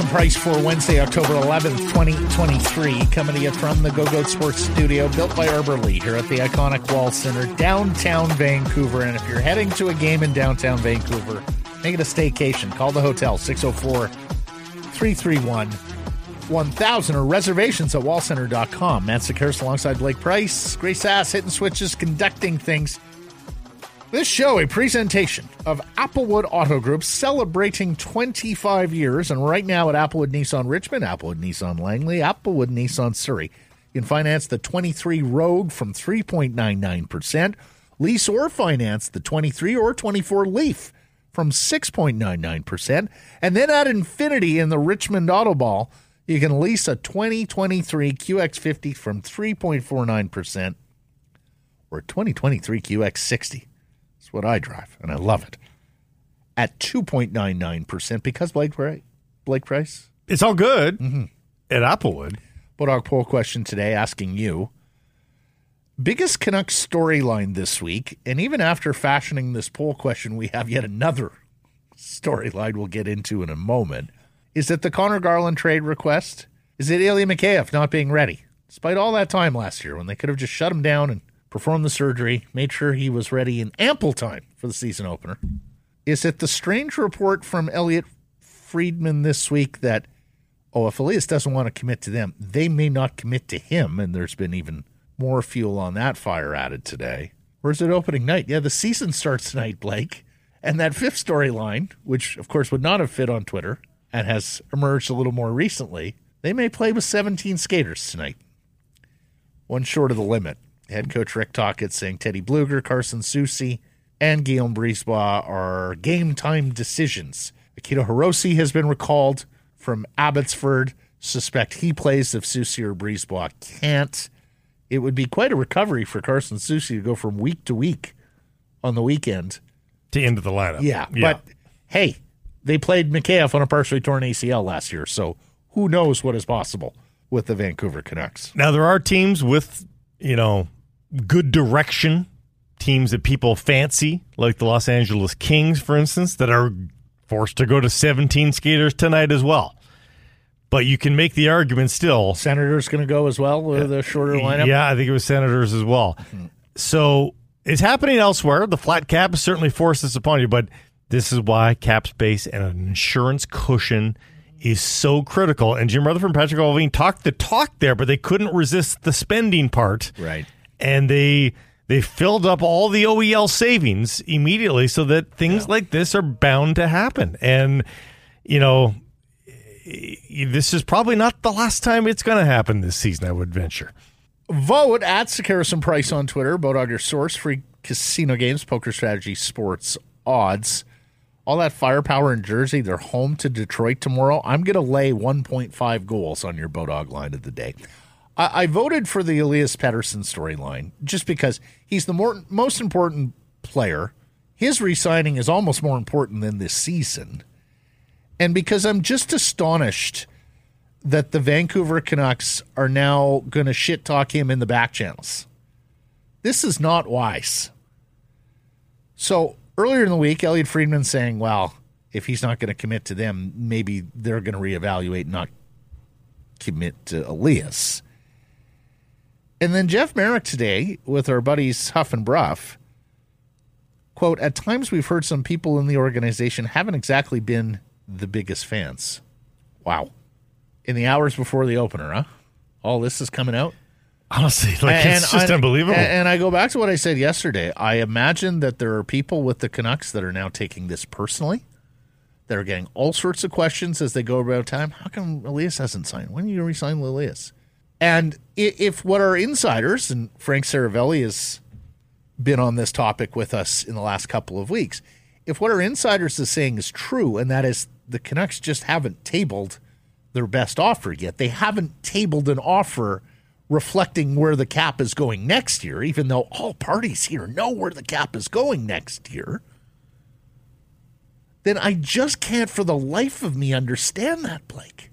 Harrison Price for Wednesday, October 11th, 2023. Coming to you from the Go Goat Sports Studio, built by Arbor Lee here at the iconic Wall Center, downtown Vancouver. And if you're heading to a game in downtown Vancouver, make it a staycation. Call the hotel 604 331 1000 or reservations at wallcenter.com. Matt Sekeres alongside Blake Price. Grace Ass hitting switches, conducting things. This show, a presentation of Applewood Auto Group celebrating 25 years, and right now at Applewood Nissan Richmond, Applewood Nissan Langley, Applewood Nissan Surrey. You can finance the 23 Rogue from 3.99%, lease or finance the 23 or 24 Leaf from 6.99%, and then at Infiniti in the Richmond Auto Mall, you can lease a 2023 QX50 from 3.49% or 2023 QX60 what I drive, and I love it. At 2.99% because Blake, Blake Price. It's all good mm-hmm. at Applewood. Bodog poll question today asking you biggest Canucks storyline this week. And even after fashioning this poll question, we have yet another storyline we'll get into in a moment. Is it the Conor Garland trade request? Is it Ilya Mikheyev not being ready? Despite all that time last year when they could have just shut him down and performed the surgery, made sure he was ready in ample time for the season opener. Is it the strange report from Elliotte Friedman this week that, oh, if Elias doesn't want to commit to them, they may not commit to him, and there's been even more fuel on that fire added today? Or is it opening night? Yeah, the season starts tonight, Blake. And that fifth storyline, which of course would not have fit on Twitter and has emerged a little more recently, they may play with 17 skaters tonight. One short of the limit. Head coach Rick Tocchet saying Teddy Blueger, Carson Soucy, and Guillaume Brisebois are game time decisions. Akito Hirose has been recalled from Abbotsford. Suspect he plays if Soucy or Brisebois can't. It would be quite a recovery for Carson Soucy to go from week to week on the weekend to into the lineup. Yeah, yeah. but hey, they played Mikheyev on a partially torn ACL last year, so who knows what is possible with the Vancouver Canucks. Now there are teams with, you know, good direction, teams that people fancy, like the Los Angeles Kings, for instance, that are forced to go to 17 skaters tonight as well. But you can make the argument still. Senators going to go as well with a shorter lineup? Yeah, I think it was Senators as well. Mm-hmm. So it's happening elsewhere. The flat cap certainly forced this upon you, but this is why cap space and an insurance cushion is so critical. And Jim Rutherford and Patrik Allvin talked the talk there, but they couldn't resist the spending part. Right and they they filled up all the OEL savings immediately so that things yeah. like this are bound to happen. And you know, this is probably not the last time it's going to happen this season. I would venture. Vote at Sekeres Price on Twitter. Vote on your source. Free casino games, poker strategy, sports odds. All that firepower in Jersey. They're home to Detroit tomorrow. I'm going to lay 1.5 goals on your Bodog line of the day. I, I voted for the Elias Pettersson storyline just because he's the more, most important player. His resigning is almost more important than this season. And because I'm just astonished that the Vancouver Canucks are now going to shit talk him in the back channels. This is not wise. So earlier in the week, Elliotte Friedman saying, well, if he's not going to commit to them, maybe they're going to reevaluate and not commit to Elias. And then Jeff Marek today with our buddies Huff and Bruff. Quote, at times we've heard some people in the organization haven't exactly been the biggest fans. Wow. In the hours before the opener, huh? All this is coming out? Honestly, like and, it's just unbelievable. And I go back to what I said yesterday. I imagine that there are people with the Canucks that are now taking this personally. That are getting all sorts of questions as they go about time. How come Elias hasn't signed? When are you going to resign Elias? And if what our insiders, and Frank Seravalli has been on this topic with us in the last couple of weeks, if what our insiders is saying is true, and that is the Canucks just haven't tabled their best offer yet, they haven't tabled an offer reflecting where the cap is going next year, even though all parties here know where the cap is going next year, then I just can't for the life of me understand that, Blake.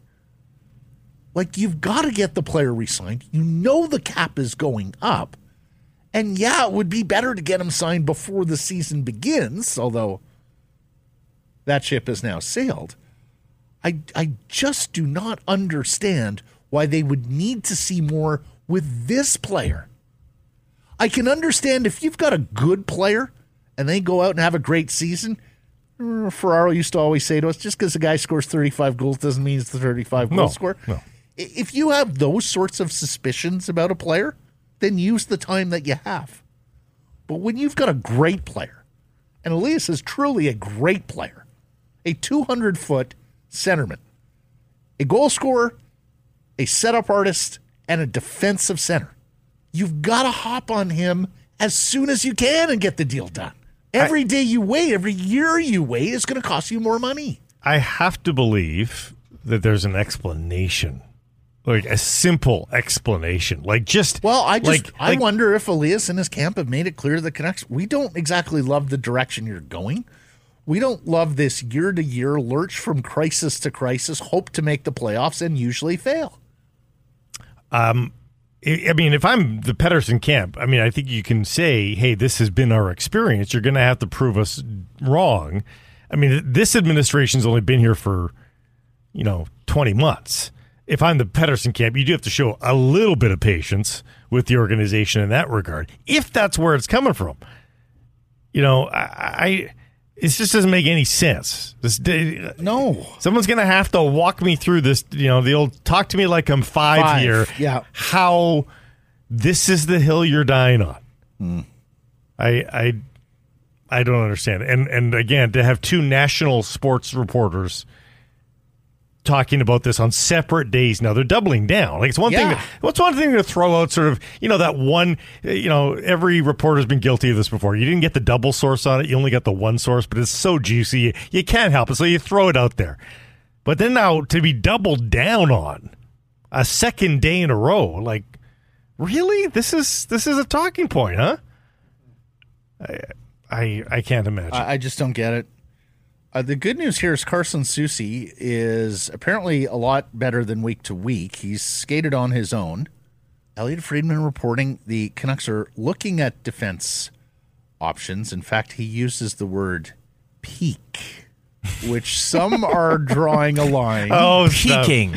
Like you've got to get the player re-signed. You know the cap is going up. And yeah, it would be better to get him signed before the season begins, although that ship has now sailed. I I just do not understand why they would need to see more with this player. I can understand if you've got a good player and they go out and have a great season. Ferraro used to always say to us, just because a guy scores 35 goals doesn't mean he's the 35 goal No, scorer. no. If you have those sorts of suspicions about a player, then use the time that you have. But when you've got a great player, and Elias is truly a great player, a 200 foot centerman, a goal scorer, a setup artist, and a defensive center, you've got to hop on him as soon as you can and get the deal done. Every day you wait, every year you wait, is going to cost you more money. I have to believe that there's an explanation, like a simple explanation, like just Well, I just like, I like- wonder if Elias and his camp have made it clear to the Canucks we don't exactly love the direction you're going. We don't love this year to year lurch from crisis to crisis, hope to make the playoffs and usually fail. Um, I I mean, if I'm the Pettersson camp, I mean, I think you can say, "Hey, this has been our experience. You're going to have to prove us wrong." I mean, this administration's only been here for, you know, 20 months. If I'm the Pettersson camp, you do have to show a little bit of patience with the organization in that regard, if that's where it's coming from. You know, I, I it just doesn't make any sense. This No. Someone's going to have to walk me through this, you know, the old talk to me like I'm five, Five, here. yeah. How this is the hill you're dying on. Hmm. I I I don't understand. And and again, to have two national sports reporters talking about this on separate days. Now they're doubling down. Like it's one thing Yeah. to, what's one thing to throw out sort of you know that one you know every reporter's been guilty of this before. You didn't get the double source on it. You only got the one source but it's so juicy you, you can't help it. So you throw it out there. But then now to be doubled down on a second day in a row like really? This is this is a talking point huh? I i, I can't imagine. I, I just don't get it. Uh, the good news here is Carson Soucy is apparently a lot better than week to week. He's skated on his own. Elliotte Friedman reporting the Canucks are looking at defense options. In fact, he uses the word peak, which some are drawing a line oh stop. Peaking.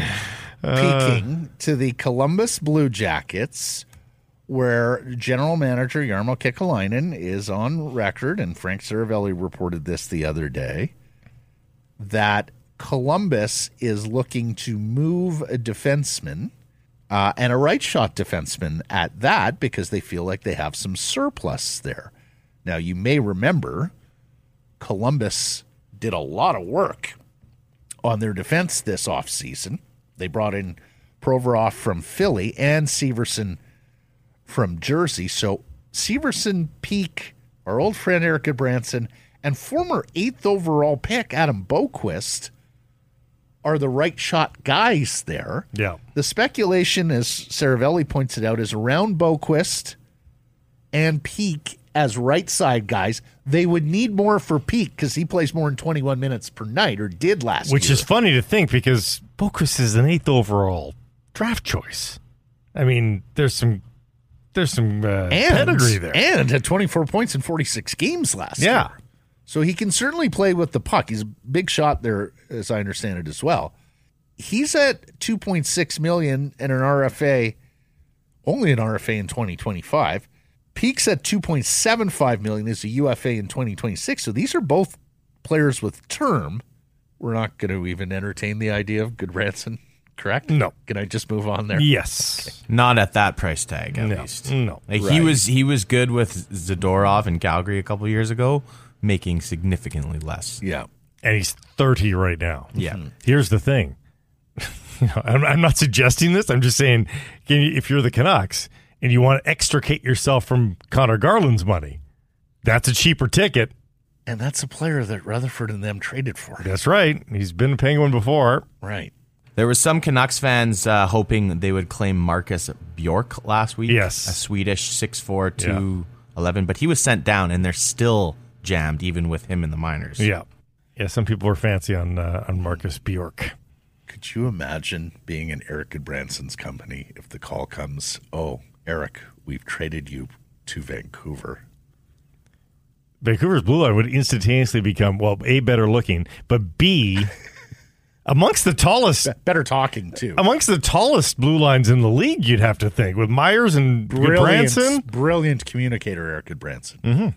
peaking to the Columbus Blue Jackets, where general manager Jarmo Kekäläinen is on record, and Frank Seravalli reported this the other day, that Columbus is looking to move a defenseman uh, and a right shot defenseman at that because they feel like they have some surplus there. Now, you may remember Columbus did a lot of work on their defense this offseason. They brought in Provorov from Philly and Severson from Jersey. So Severson, Peeke, our old friend Erik Gudbranson, and former eighth overall pick Adam Boqvist are the right shot guys there. yeah The speculation, as Seravalli points it out, is around Boqvist and Peeke as right side guys. They would need more for Peeke because he plays more than 21 minutes per night or did last year. Which year. is funny to think because Boqvist is an eighth overall draft choice. I mean, there's some there's some uh, and, pedigree there. and had 24 points in 46 games last Yeah. year. So he can certainly play with the puck. He's a big shot there, as I understand it as well. He's at 2.6 million and an RFA, only an RFA in 2025. Peeke's at 2.75 million is a UFA in 2026. So these are both players with term. We're not going to even entertain the idea of Good Gudbranson, correct? No. Can I just move on there? yes. Not at that price tag, at No. least. No. Like Right. he was he was good with Zadorov in Calgary a couple years ago, making significantly less. Yeah. And he's 30 right now. Yeah. Here's the thing. you know, I'm, I'm not suggesting this. I'm just saying, can you, if you're the Canucks and you want to extricate yourself from Conor Garland's money, that's a cheaper ticket. And that's a player that Rutherford and them traded for. That's right. He's been a Penguin before. Right. There was some Canucks fans uh, hoping they would claim Marcus Bjork last week. Yes. a Swedish 6'4", 211, but he was sent down, and they're still jammed even with him in the minors. Yeah. Yeah. Some people were fancy on uh, on Marcus Bjork. Could you imagine being in Erik Gudbranson's company if the call comes, oh, Eric, we've traded you to Vancouver? Vancouver's blue line would instantaneously become well, a better looking, but b amongst the tallest Better talking too. amongst the tallest blue lines in the league. You'd have to think with Myers and Brilliant, Branson. brilliant communicator, Erik Gudbranson.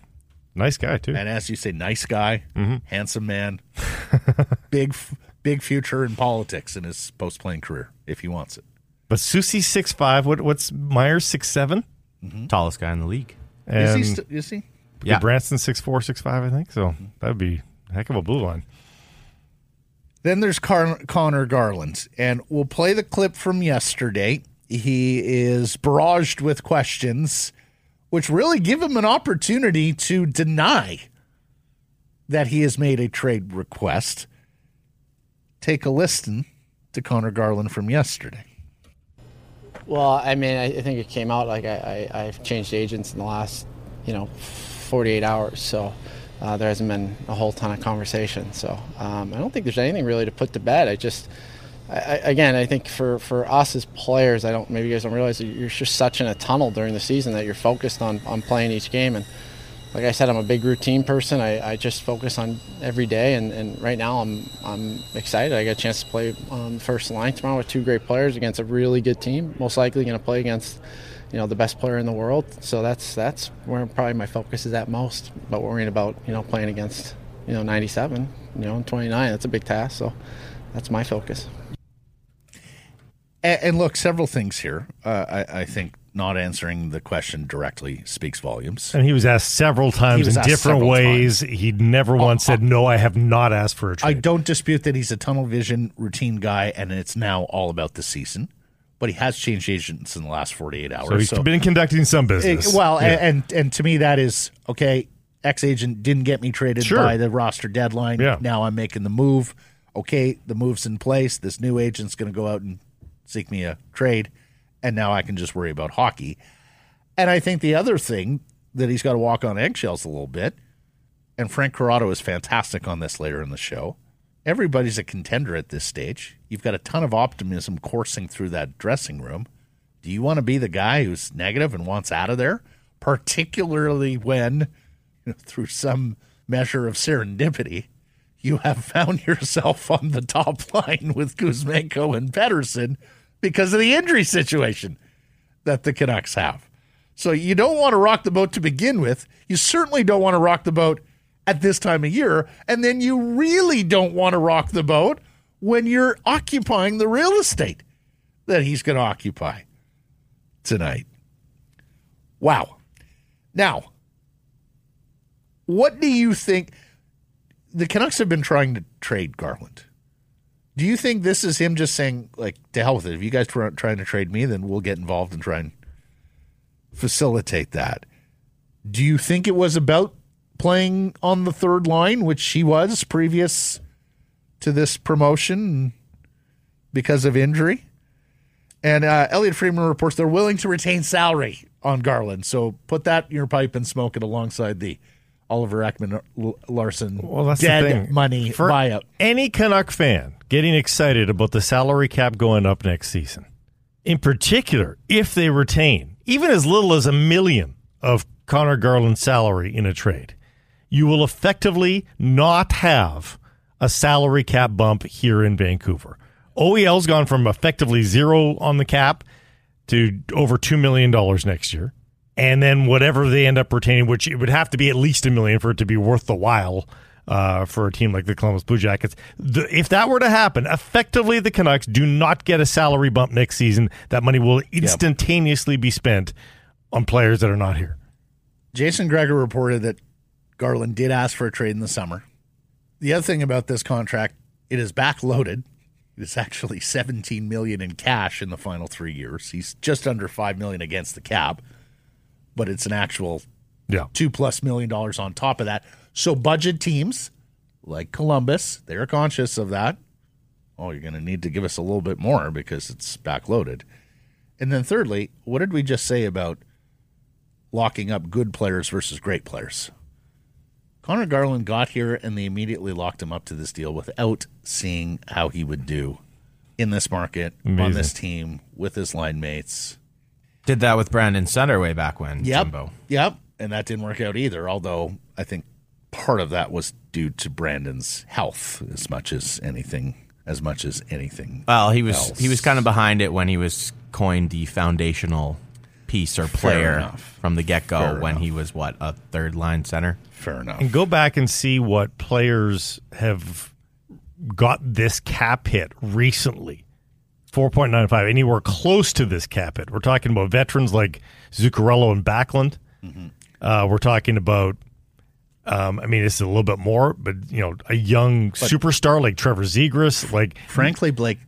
Nice guy too. And as you say, nice guy, Mm-hmm. handsome man, big, big future in politics in his post playing career if he wants it. But Soucy six five. What what's Myers six seven? Tallest guy in the league. Is he? St- is he? Yeah. Branson six four six five. I think so. That'd be a heck of a blue line. Then there's Car- Conor Garland, and we'll play the clip from yesterday. He is barraged with questions, which really give him an opportunity to deny that he has made a trade request. Take a listen to Conor Garland from yesterday. Well, I mean, I, think it came out like I, I, I've changed agents in the last, you know, 48 hours. So uh, there hasn't been a whole ton of conversation. So um, I don't think there's anything really to put to bed. I just, I, again, I think for, for us as players, I don't, maybe you guys don't realize you're just such in a tunnel during the season that you're focused on, on playing each game. And like I said, I'm a big routine person. I, I just focus on every day, and, and right now I'm I'm excited. I got a chance to play on the first line tomorrow with two great players against a really good team. Most likely going to play against, you know, the best player in the world. So that's that's where probably my focus is at most. But worrying about you know playing against you know 97, you know, and 29. That's a big task. So that's my focus. And, and look, several things here. Uh, I, I think not answering the question directly speaks volumes. And he was asked several times in different ways. He never once said, "No, I have not asked for a trade." I don't dispute that he's a tunnel vision routine guy, and it's now all about the season. But he has changed agents in the last 48 hours. so he's been conducting some business. well, Yeah. and, and and to me that is okay. Ex agent didn't get me traded Sure. by the roster deadline. Yeah. Now I'm making the move. Okay, the move's in place. This new agent's going to go out and seek me a trade, and now I can just worry about hockey. And I think the other thing that he's got to walk on eggshells a little bit, and Frank Corrado is fantastic on this later in the show. Everybody's a contender at this stage. You've got a ton of optimism coursing through that dressing room. Do you want to be the guy who's negative and wants out of there? Particularly when, you know, through some measure of serendipity, you have found yourself on the top line with Kuzmenko and Pettersson because of the injury situation that the Canucks have. So you don't want to rock the boat to begin with. You certainly don't want to rock the boat at this time of year. And then you really don't want to rock the boat when you're occupying the real estate that he's going to occupy tonight. Wow. Now, what do you think? The Canucks have been trying to trade Garland. Do you think this is him just saying, like, to hell with it? If you guys were trying to trade me, then we'll get involved and try and facilitate that. Do you think it was about playing on the third line, which he was previous to this promotion because of injury? And uh, Elliotte Friedman reports they're willing to retain salary on Garland. So put that in your pipe and smoke it alongside the Oliver Ekman uh, L- Larson Well, that's dead the thing. money For buyout. any Canuck fan getting excited about the salary cap going up next season, in particular, if they retain even as little as a million of Conor Garland's salary in a trade, you will effectively not have a salary cap bump here in Vancouver. OEL's gone from effectively zero on the cap to over $2 million next year. And then whatever they end up retaining, which it would have to be at least a million for it to be worth the while uh, for a team like the Columbus Blue Jackets. The, if that were to happen, effectively the Canucks do not get a salary bump next season. That money will instantaneously be spent on players that are not here. Jason Gregor reported that Garland did ask for a trade in the summer. The other thing about this contract, it is backloaded. It's actually 17 million in cash in the final 3 years. He's just under 5 million against the cap, but it's an actual Yeah. 2 plus million dollars on top of that. So budget teams like Columbus, they're conscious of that. Oh, you're going to need to give us a little bit more because it's backloaded. And then thirdly, what did we just say about locking up good players versus great players. Conor Garland got here and they immediately locked him up to this deal without seeing how he would do in this market, on this team, with his line mates. Did that with Brandon Sutter way back when. Yep. Jimbo. Yep. And that didn't work out either, although I think part of that was due to Brandon's health as much as anything as much as anything. Well, he was else. he was kind of behind it when he was coined the foundational piece or player from the get go when enough. he was what a third line center. Fair enough. And go back and see what players have got this cap hit recently. 4.95, anywhere close to this cap it. We're talking about veterans like Zuccarello and Backlund. Uh, we're talking about, um, I mean, it's a little bit more, but, you know, a young superstar like Trevor Zegras. Like, Frankly, Blake,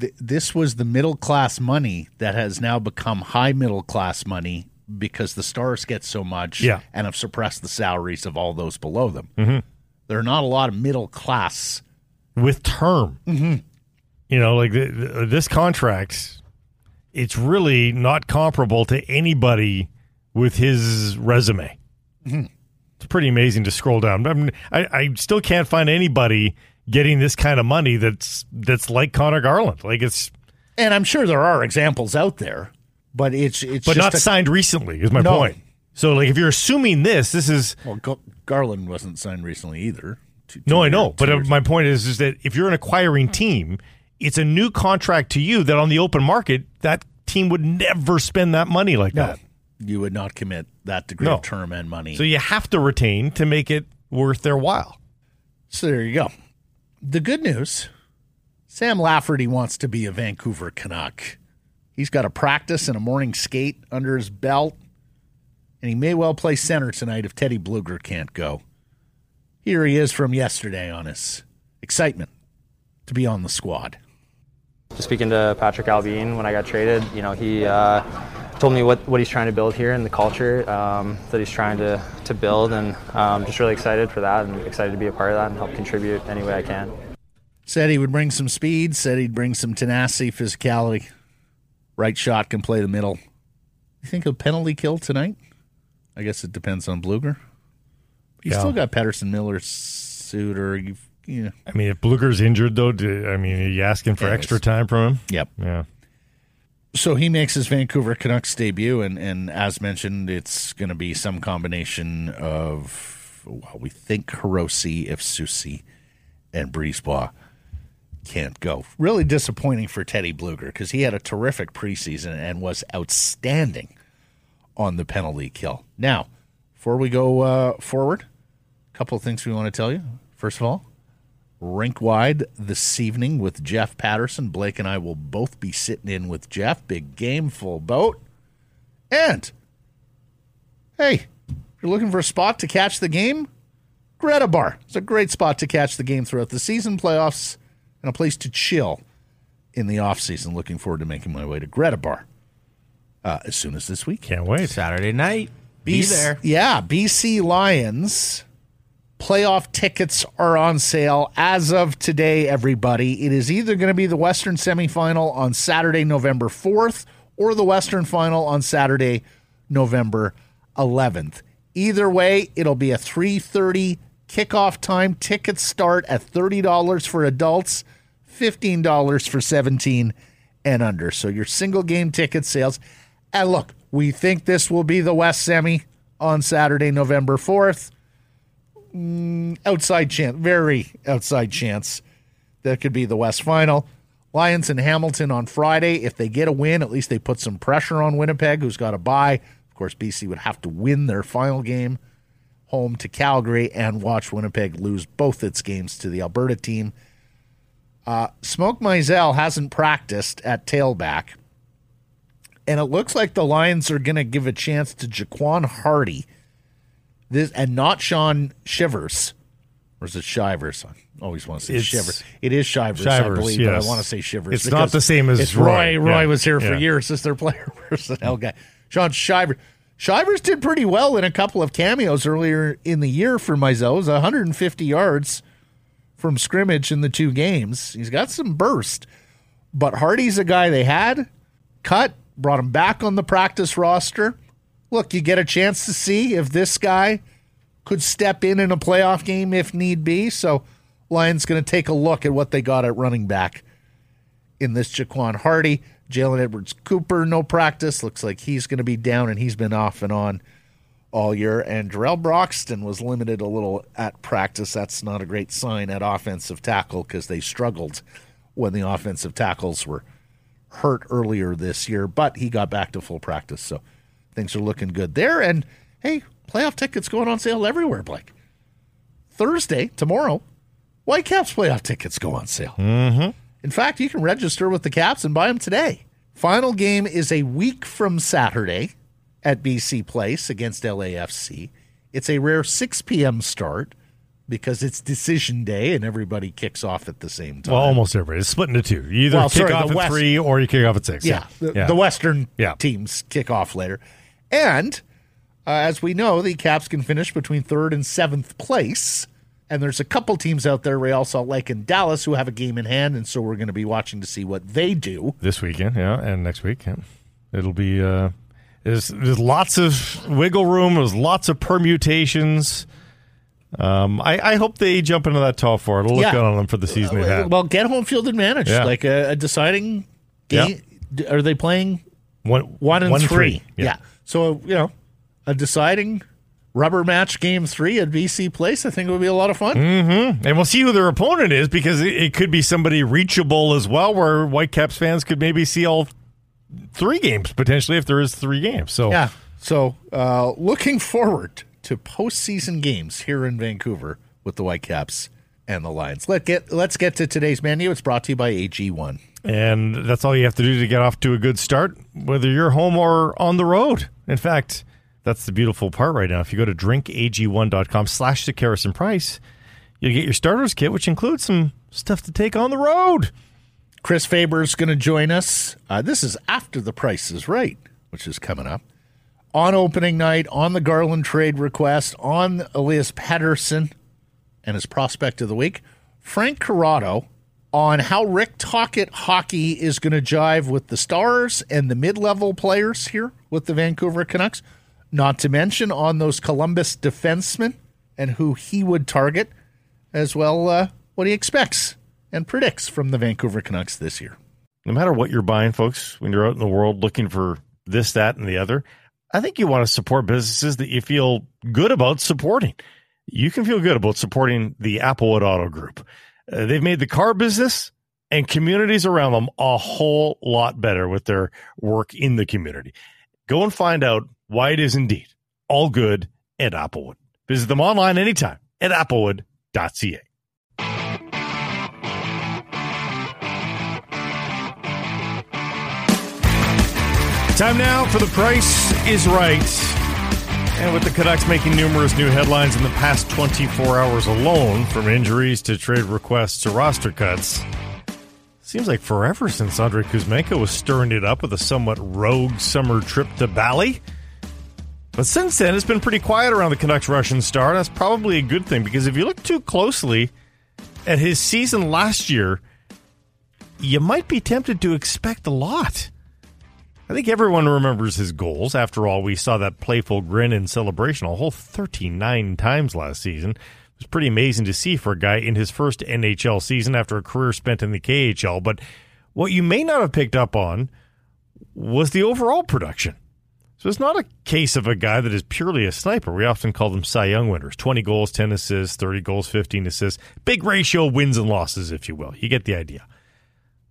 th- this was the middle class money that has now become high middle class money because the stars get so much Yeah. and have suppressed the salaries of all those below them. Mm-hmm. There are not a lot of middle class. with term. Mm-hmm. You know, like th th this contract, it's really not comparable to anybody with his resume. It's pretty amazing to scroll down. I, mean, I, I still can't find anybody getting this kind of money that's that's like Conor Garland. Like it's, And I'm sure there are examples out there, but it's it's but just not a- signed recently. Is my No. point. So, like, if you're assuming this, this is well, Gar- Garland wasn't signed recently either. Two- No, two I know, but uh, years my point is, is that if you're an acquiring team, it's a new contract to you that on the open market, that team would never spend that money like No, that. you would not commit that degree No. of term and money. So you have to retain to make it worth their while. So there you go. The good news Sam Lafferty wants to be a Vancouver Canuck. He's got a practice and a morning skate under his belt, and he may well play center tonight if Teddy Blueger can't go. Here he is from yesterday on his excitement to be on the squad. Just speaking to Patrik Allvin when I got traded, you know, he uh, told me what, what he's trying to build here and the culture um, that he's trying to, to build, and I'm um, just really excited for that and excited to be a part of that and help contribute any way I can. Said he would bring some speed, said he'd bring some tenacity, physicality. Right shot can play the middle. You think a penalty kill tonight? I guess it depends on Blueger. You Yeah. still got Pettersson Miller, Suter. You've, you know, I mean, if Blueger's injured, though, do, I mean, are you asking for extra time from him? yep. Yeah. So he makes his Vancouver Canucks debut, and, and as mentioned, it's going to be some combination of, well, we think Hirose if Soucy and Brisebois can't go. Really disappointing for Teddy Blueger because he had a terrific preseason and was outstanding on the penalty kill. Now, before we go uh, forward, a couple of things we want to tell you. First of all, rink wide this evening with Jeff Patterson. Blake and I will both be sitting in with Jeff. Big game, full boat. And hey, if you're looking for a spot to catch the game, Greta Bar. It's a great spot to catch the game throughout the season, playoffs, and a place to chill in the off season. Looking forward to making my way to Greta Bar uh, as soon as this week. Can't wait. Saturday night, be BC there. Yeah, BC Lions playoff tickets are on sale as of today, everybody. It is either going to be the Western semifinal on Saturday, November 4th, or the Western final on Saturday, November 11th. Either way, it'll be a 3:30 kickoff time. Tickets start at $30 for adults, $15 for 17 and under. So your single game ticket sales. And look, we think this will be the West semi on Saturday, November 4th. Mm, outside chance, very outside chance that could be the West final. Lions and Hamilton on Friday. If they get a win, at least they put some pressure on Winnipeg, who's got a bye. Of course, BC would have to win their final game home to Calgary and watch Winnipeg lose both its games to the Alberta team. Uh, Smoke Mizzell hasn't practiced at tailback, and it looks like the Lions are going to give a chance to Jaquan Hardy, this and not Sean Shivers, or is it Shivers? I always want to say It's Shivers. It is Shivers, I Shivers, believe, but. I want to say Shivers. It's not the same as Roy. Roy. Roy Yeah. was here for Yeah. years as their player personnel guy. Sean Shivers. Shivers did pretty well in a couple of cameos earlier in the year for Mizos, 150 yards from scrimmage in the two games. He's got some burst, but Hardy's a guy they had cut, brought him back on the practice roster. Look, you get a chance to see if this guy could step in in a playoff game if need be. So, Lions going to take a look at what they got at running back in this Jaquan Hardy. Jalen Edwards Cooper, no practice. Looks like he's going to be down, and he's been off and on all year. And Darrell Broxton was limited a little at practice. That's not a great sign at offensive tackle because they struggled when the offensive tackles were hurt earlier this year, but he got back to full practice. So things are looking good there. And hey, playoff tickets going on sale everywhere, Blake. Thursday, tomorrow, Whitecaps playoff tickets go on sale. Mm-hmm. In fact, you can register with the Caps and buy them today. Final game is a week from Saturday at BC Place against LAFC. It's a rare 6 p.m. start because it's decision day and everybody kicks off at the same time. Well, almost everybody. It's split into two. You either Well, kick sorry, off at West- three or you kick off at six. Yeah, the, yeah. the Western Yeah. teams kick off later. And uh, as we know, the Caps can finish between third and seventh place. And there's a couple teams out there, Real Salt Lake and Dallas, who have a game in hand. And so we're going to be watching to see what they do. this weekend, yeah, and next week. Yeah. It'll be uh there's there's lots of wiggle room, there's lots of permutations. Um, I, I hope they jump into that top four. It'll look Yeah. good on them for the season they had. Well, get home field advantage. Yeah. Like a, a deciding game. D- Are they playing one, one and three? Yeah. Yeah. So, you know, a deciding rubber match game three at BC Place, I think it would be a lot of fun. And we'll see who their opponent is because it, it could be somebody reachable as well, where Whitecaps fans could maybe see all three games potentially if there is three games. So Yeah. So, uh, looking forward to postseason games here in Vancouver with the Whitecaps and the Lions. Let get let's get to today's menu. It's brought to you by AG1. And that's all you have to do to get off to a good start, whether you're home or on the road. In fact, that's the beautiful part right now. If you go to drinkag1.com slash the and Price, you'll get your starters kit, which includes some stuff to take on the road. Chris Faber's going to join us. Uh, this is after the price is right, which is coming up. On opening night, on the Garland trade request, on Elias Pettersson and his prospect of the week, Frank Corrado on how Rick Tocchet hockey is going to jive with the stars and the mid level players here with the Vancouver Canucks, not to mention on those Columbus defensemen and who he would target, as well uh, what he expects and predicts from the Vancouver Canucks this year. no matter what you're buying, folks, when you're out in the world looking for this, that, and the other, I think you want to support businesses that you feel good about supporting. You can feel good about supporting the Applewood Auto Group. Uh, they've made the car business and communities around them a whole lot better with their work in the community. Go and find out why it is indeed all good at Applewood. Visit them online anytime at applewood.ca. Time now for the price is right. And with the Canucks making numerous new headlines in the past 24 hours alone, from injuries to trade requests to roster cuts, seems like forever since Andrei Kuzmenko was stirring it up with a somewhat rogue summer trip to Bali. But since then, it's been pretty quiet around the Canucks Russian star. That's probably a good thing because if you look too closely at his season last year, you might be tempted to expect a lot. I think everyone remembers his goals. After all, we saw that playful grin in celebration a whole 39 times last season. It was pretty amazing to see for a guy in his first NHL season after a career spent in the KHL. But what you may not have picked up on was the overall production. So it's not a case of a guy that is purely a sniper. We often call them Cy Young winners 20 goals, 10 assists, 30 goals, 15 assists. Big ratio of wins and losses, if you will. You get the idea.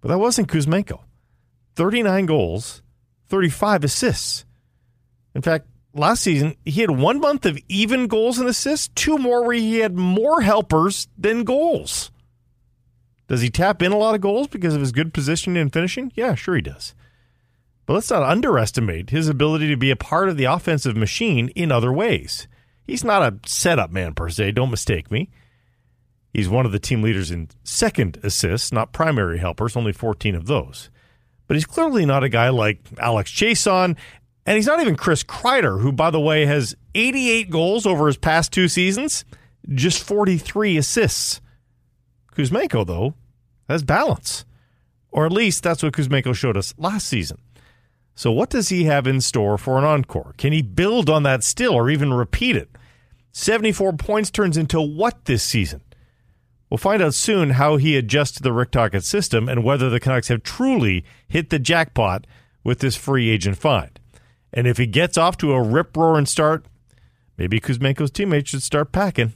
But that wasn't Kuzmenko. 39 goals, 35 assists. In fact, last season, he had one month of even goals and assists, two more where he had more helpers than goals. Does he tap in a lot of goals because of his good positioning and finishing? Yeah, sure he does. But let's not underestimate his ability to be a part of the offensive machine in other ways. He's not a setup man per se, don't mistake me. He's one of the team leaders in second assists, not primary helpers, only 14 of those. But he's clearly not a guy like Alex Chason, and he's not even Chris Kreider, who, by the way, has 88 goals over his past two seasons, just 43 assists. Kuzmenko, though, has balance. Or at least that's what Kuzmenko showed us last season. So, what does he have in store for an encore? Can he build on that still or even repeat it? 74 points turns into what this season? We'll find out soon how he adjusts to the Rick Tocchet system and whether the Canucks have truly hit the jackpot with this free agent find. And if he gets off to a rip roaring start, maybe Kuzmenko's teammates should start packing,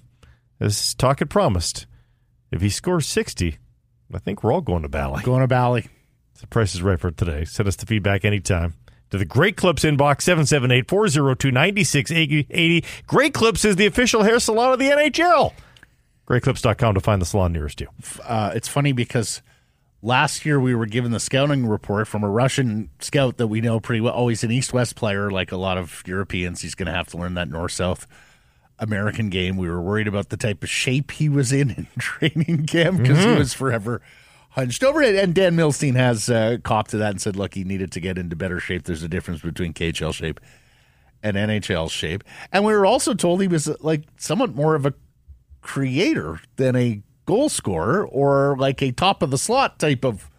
as Tocchet promised. If he scores 60, I think we're all going to Bali. Going to Bali. The price is right for today. Send us the feedback anytime. To the Great Clips inbox, 778 402 9680. Great Clips is the official hair salon of the NHL. GreatClips.com to find the salon nearest you. Uh, it's funny because last year we were given the scouting report from a Russian scout that we know pretty well. Oh, he's an East West player, like a lot of Europeans. He's going to have to learn that North South American game. We were worried about the type of shape he was in in training camp because he was forever hunched over it. And Dan Milstein has uh, copped to that and said, look, he needed to get into better shape. There's a difference between KHL shape and NHL shape. And we were also told he was uh, like somewhat more of a creator than a goal scorer or like a top of the slot type of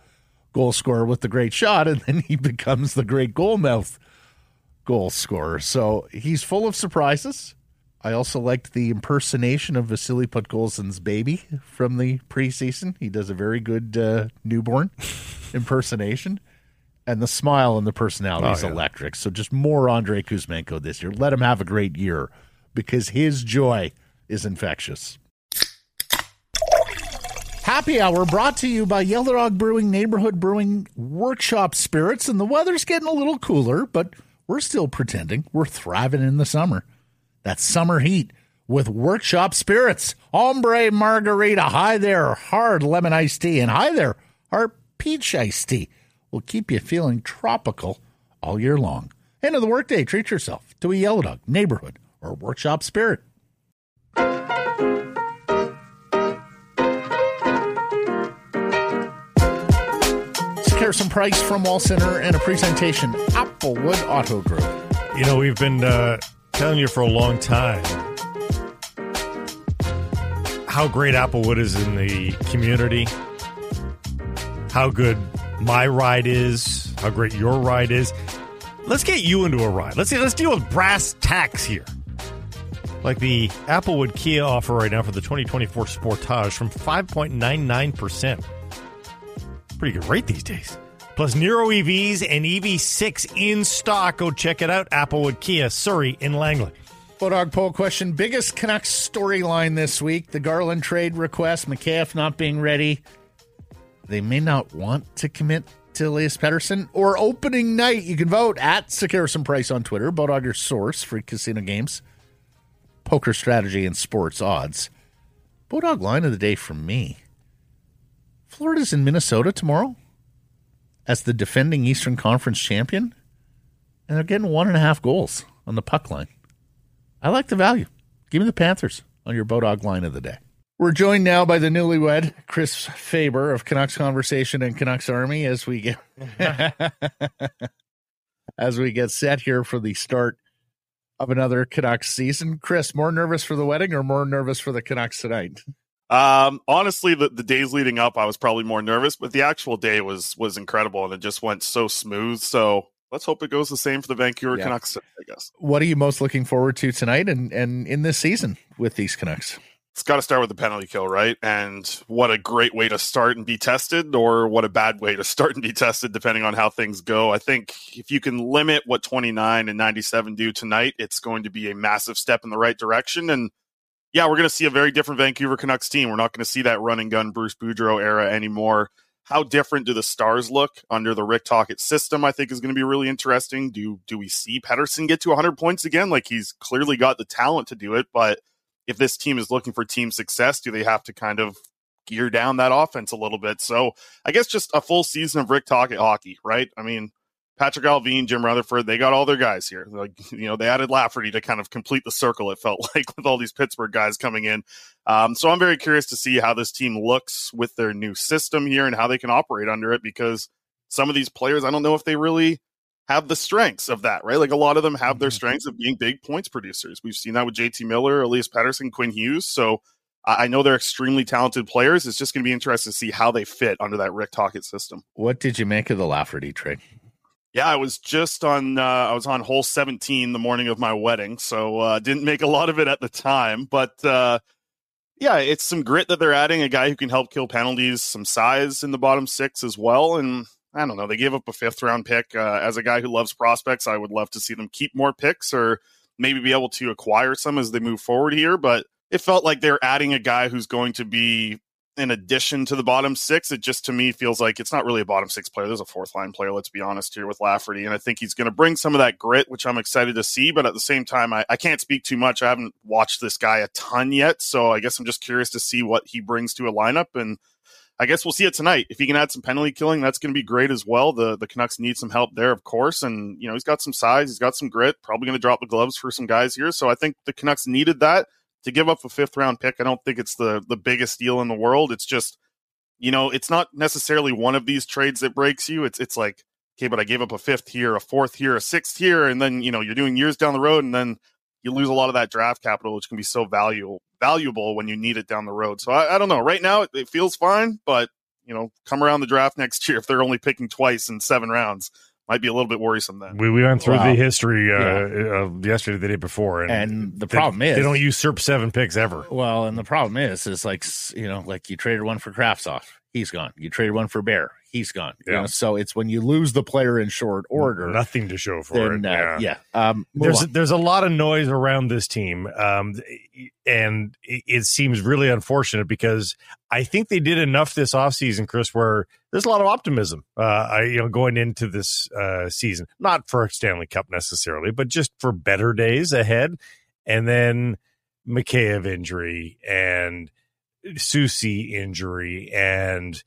goal scorer with the great shot. And then he becomes the great goal mouth goal scorer. So he's full of surprises. I also liked the impersonation of Vasily Podkolzin's baby from the preseason. He does a very good uh, newborn impersonation. And the smile and the personality is Oh, yeah. electric. So just more Andrei Kuzmenko this year. Let him have a great year because his joy is infectious. Happy Hour brought to you by Yellow Dog Brewing Neighborhood Brewing Workshop Spirits. And the weather's getting a little cooler, but we're still pretending we're thriving in the summer. That summer heat with Workshop Spirits. Ombre Margarita. Hi there. Hard lemon iced tea. And hi there. Our peach iced tea will keep you feeling tropical all year long. End of the workday. Treat yourself to a Yellow Dog Neighborhood or Workshop Spirit. Harrison Price from Wall Center and a presentation Applewood Auto Group. You know, we've been uh, telling you for a long time how great Applewood is in the community, how good my ride is, how great your ride is. Let's get you into a ride. Let's let's deal with brass tacks here. Like the Applewood Kia offer right now for the 2024 Sportage from 5.99%. Pretty good rate these days. Plus Niro EVs and EV6 in stock. Go check it out. Applewood Kia, Surrey in Langley. Bodog poll question. Biggest Canucks storyline this week. The Garland trade request. Mikheyev not being ready. They may not want to commit to Elias Pettersson. Or opening night. You can vote at Sick Price on Twitter. Bodog your source for casino games, poker strategy, and sports odds. Bodog line of the day from me. Florida's in Minnesota tomorrow as the defending Eastern Conference champion. And they're getting one and a half goals on the puck line. I like the value. Give me the Panthers on your Bodog line of the day. We're joined now by the newlywed Chris Faber of Canucks Conversation and Canucks Army as we get as we get set here for the start of another Canucks season. Chris, more nervous for the wedding or more nervous for the Canucks tonight? Um, honestly, the, the days leading up, I was probably more nervous, but the actual day was was incredible, and it just went so smooth. So let's hope it goes the same for the Vancouver Yeah. Canucks. I guess What are you most looking forward to tonight and, and in this season with these Canucks? It's got to start with the penalty kill, right? And what a great way to start and be tested, or what a bad way to start and be tested, depending on how things go. I think if you can limit what 29 and 97 do tonight, it's going to be a massive step in the right direction. And yeah, we're going to see a very different Vancouver Canucks team. We're not going to see that run and gun Bruce Boudreau era anymore. How different do the stars look under the Rick Tocchet system? I think is going to be really interesting. Do do we see Pettersson get to 100 points again? Like he's clearly got the talent to do it, but if this team is looking for team success, do they have to kind of gear down that offense a little bit? So I guess just a full season of Rick Tocchet hockey, right? I mean, Patrik Allvin, Jim Rutherford, they got all their guys here. Like, you know, they added Lafferty to kind of complete the circle, it felt like, with all these Pittsburgh guys coming in. Um, so I'm very curious to see how this team looks with their new system here and how they can operate under it because some of these players, I don't know if they really have the strengths of that, right? Like a lot of them have their strengths of being big points producers. We've seen that with JT Miller, Elias Pettersson, Quinn Hughes. So I I know they're extremely talented players. It's just going to be interesting to see how they fit under that Rick Tocchet system. What did you make of the Lafferty trade? Yeah, I was just on. Uh, I was on hole seventeen the morning of my wedding, so uh, didn't make a lot of it at the time. But uh, yeah, it's some grit that they're adding. A guy who can help kill penalties, some size in the bottom six as well. And I don't know, they gave up a fifth round pick. Uh, as a guy who loves prospects, I would love to see them keep more picks or maybe be able to acquire some as they move forward here. But it felt like they're adding a guy who's going to be in addition to the bottom six. It just to me feels like it's not really a bottom six player. There's a fourth line player, let's be honest here with Lafferty. And I think he's going to bring some of that grit, which I'm excited to see. But at the same time, I, I can't speak too much. I haven't watched this guy a ton yet. So I guess I'm just curious to see what he brings to a lineup. And I guess we'll see it tonight. If he can add some penalty killing, that's going to be great as well. The the Canucks need some help there, of course, and you know he's got some size, he's got some grit. Probably going to drop the gloves for some guys here. So I think the Canucks needed that to give up a fifth round pick. I don't think it's the the biggest deal in the world. It's just you know it's not necessarily one of these trades that breaks you. It's it's like okay, but I gave up a fifth here, a fourth here, a sixth here, and then you know you're doing years down the road, and then you lose a lot of that draft capital, which can be so valuable valuable when you need it down the road. So I, I don't know. Right now, it, it, feels fine, but you know, come around the draft next year if they're only picking twice in seven rounds. Might be a little bit worrisome then. We, we went through wow. the history uh, yeah. of yesterday, the day before, and, and the they, problem is they don't usurp seven picks ever. Well, and the problem is, is like you know, like you traded one for Kravtsov, he's gone. You traded one for Bear, he's gone. Yeah. You know, so it's when you lose the player in short order, nothing to show for then, it. Uh, yeah. yeah. Um, there's on. there's a lot of noise around this team, um, and it seems really unfortunate because I think they did enough this offseason, Chris, where there's a lot of optimism. Uh, I, you know, going into this uh, season, not for Stanley Cup necessarily, but just for better days ahead. And then Mikheyev injury and Soucy injury and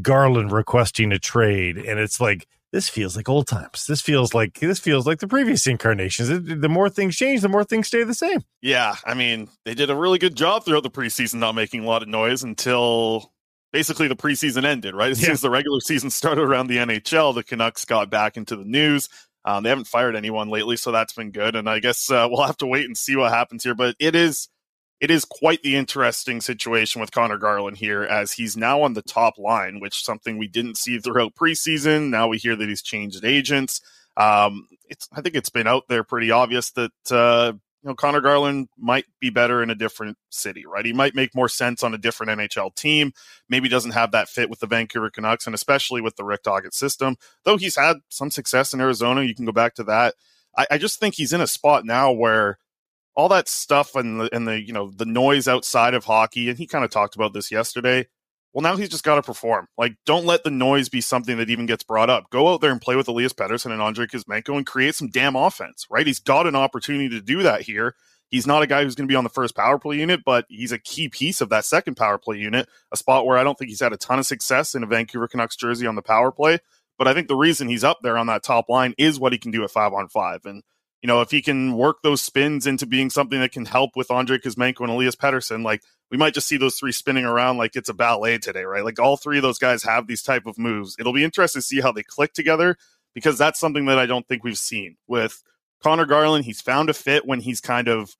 Garland requesting a trade, and it's like this feels like old times. This feels like this feels like the previous incarnations. The more things change, the more things stay the same. Yeah, I mean, they did a really good job throughout the preseason, not making a lot of noise until basically the preseason ended. Right as yeah. soon as the regular season started around the NHL, the Canucks got back into the news. Um, they haven't fired anyone lately, so that's been good. And I guess uh, we'll have to wait and see what happens here. But it is it is quite the interesting situation with Conor Garland here, as he's now on the top line, which something we didn't see throughout preseason. Now we hear that he's changed agents. Um, it's I think it's been out there pretty obvious that uh, you know Conor Garland might be better in a different city, right? He might make more sense on a different NHL team. Maybe doesn't have that fit with the Vancouver Canucks, and especially with the Rick Tocchet system. Though he's had some success in Arizona, you can go back to that. I, I just think he's in a spot now where all that stuff and the and the you know the noise outside of hockey and he kind of talked about this yesterday well now he's just got to perform. Like don't let the noise be something that even gets brought up. Go out there and play with elias pettersson and andrei kuzmenko and create some damn offense right? He's got an opportunity to do that here. He's not a guy who's going to be on the first power play unit but he's a key piece of that second power play unit a spot where i don't think he's had a ton of success in a vancouver canucks jersey on the power play. But i think the reason he's up there on that top line is what he can do at five on five and you know, if he can work those spins into being something that can help with Andrei Kuzmenko and Elias Pettersson, like we might just see those three spinning around like it's a ballet today, right? Like all three of those guys have these type of moves. It'll be interesting to see how they click together because that's something that I don't think we've seen with Conor Garland. He's found a fit when he's kind of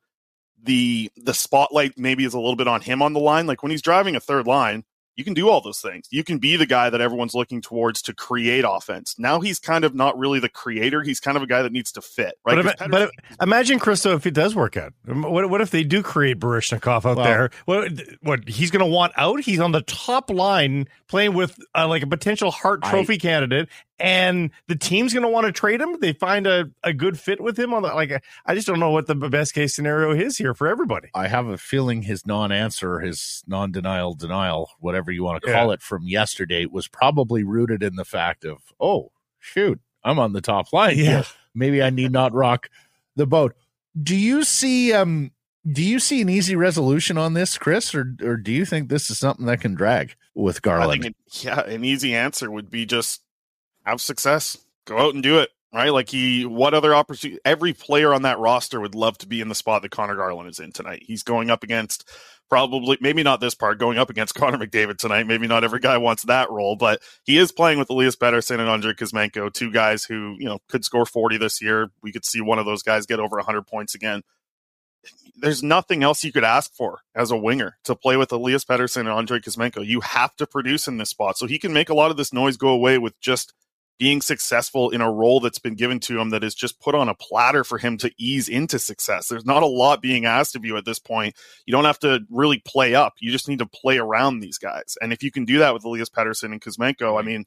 the the spotlight maybe is a little bit on him on the line. Like when he's driving a third line, you can do all those things. You can be the guy that everyone's looking towards to create offense. Now he's kind of not really the creator. He's kind of a guy that needs to fit, right? But, but imagine, Christo, if it does work out. What, what if they do create Baryshnikov out there? What, what he's going to want out? He's on the top line playing with uh, like a potential Hart Trophy I, candidate, and the team's going to want to trade him. They find a, a good fit with him on the like. I just don't know what the best case scenario is here for everybody. I have a feeling his non-answer, his non-denial denial, whatever you want to call yeah. it, from yesterday was probably rooted in the fact of, oh shoot, I'm on the top line. Yeah, maybe I need not rock the boat. Do you see? um do you see an easy resolution on this, Chris, or or do you think this is something that can drag with Garland? It, yeah, an easy answer would be just have success. Go out and do it. Right? Like he what other opportunity every player on that roster would love to be in the spot that Conor Garland is in tonight. He's going up against probably maybe not this part, going up against Connor McDavid tonight. Maybe not every guy wants that role, but he is playing with Elias Pettersson and Andrei Kuzmenko, two guys who, you know, could score 40 this year. We could see one of those guys get over 100 points again. There's nothing else you could ask for as a winger to play with Elias Pettersson and Andrei Kuzmenko. You have to produce in this spot. So he can make a lot of this noise go away with just being successful in a role that's been given to him that is just put on a platter for him to ease into success. There's not a lot being asked of you at this point. You don't have to really play up. You just need to play around these guys. And if you can do that with Elias Pettersson and Kuzmenko, I mean,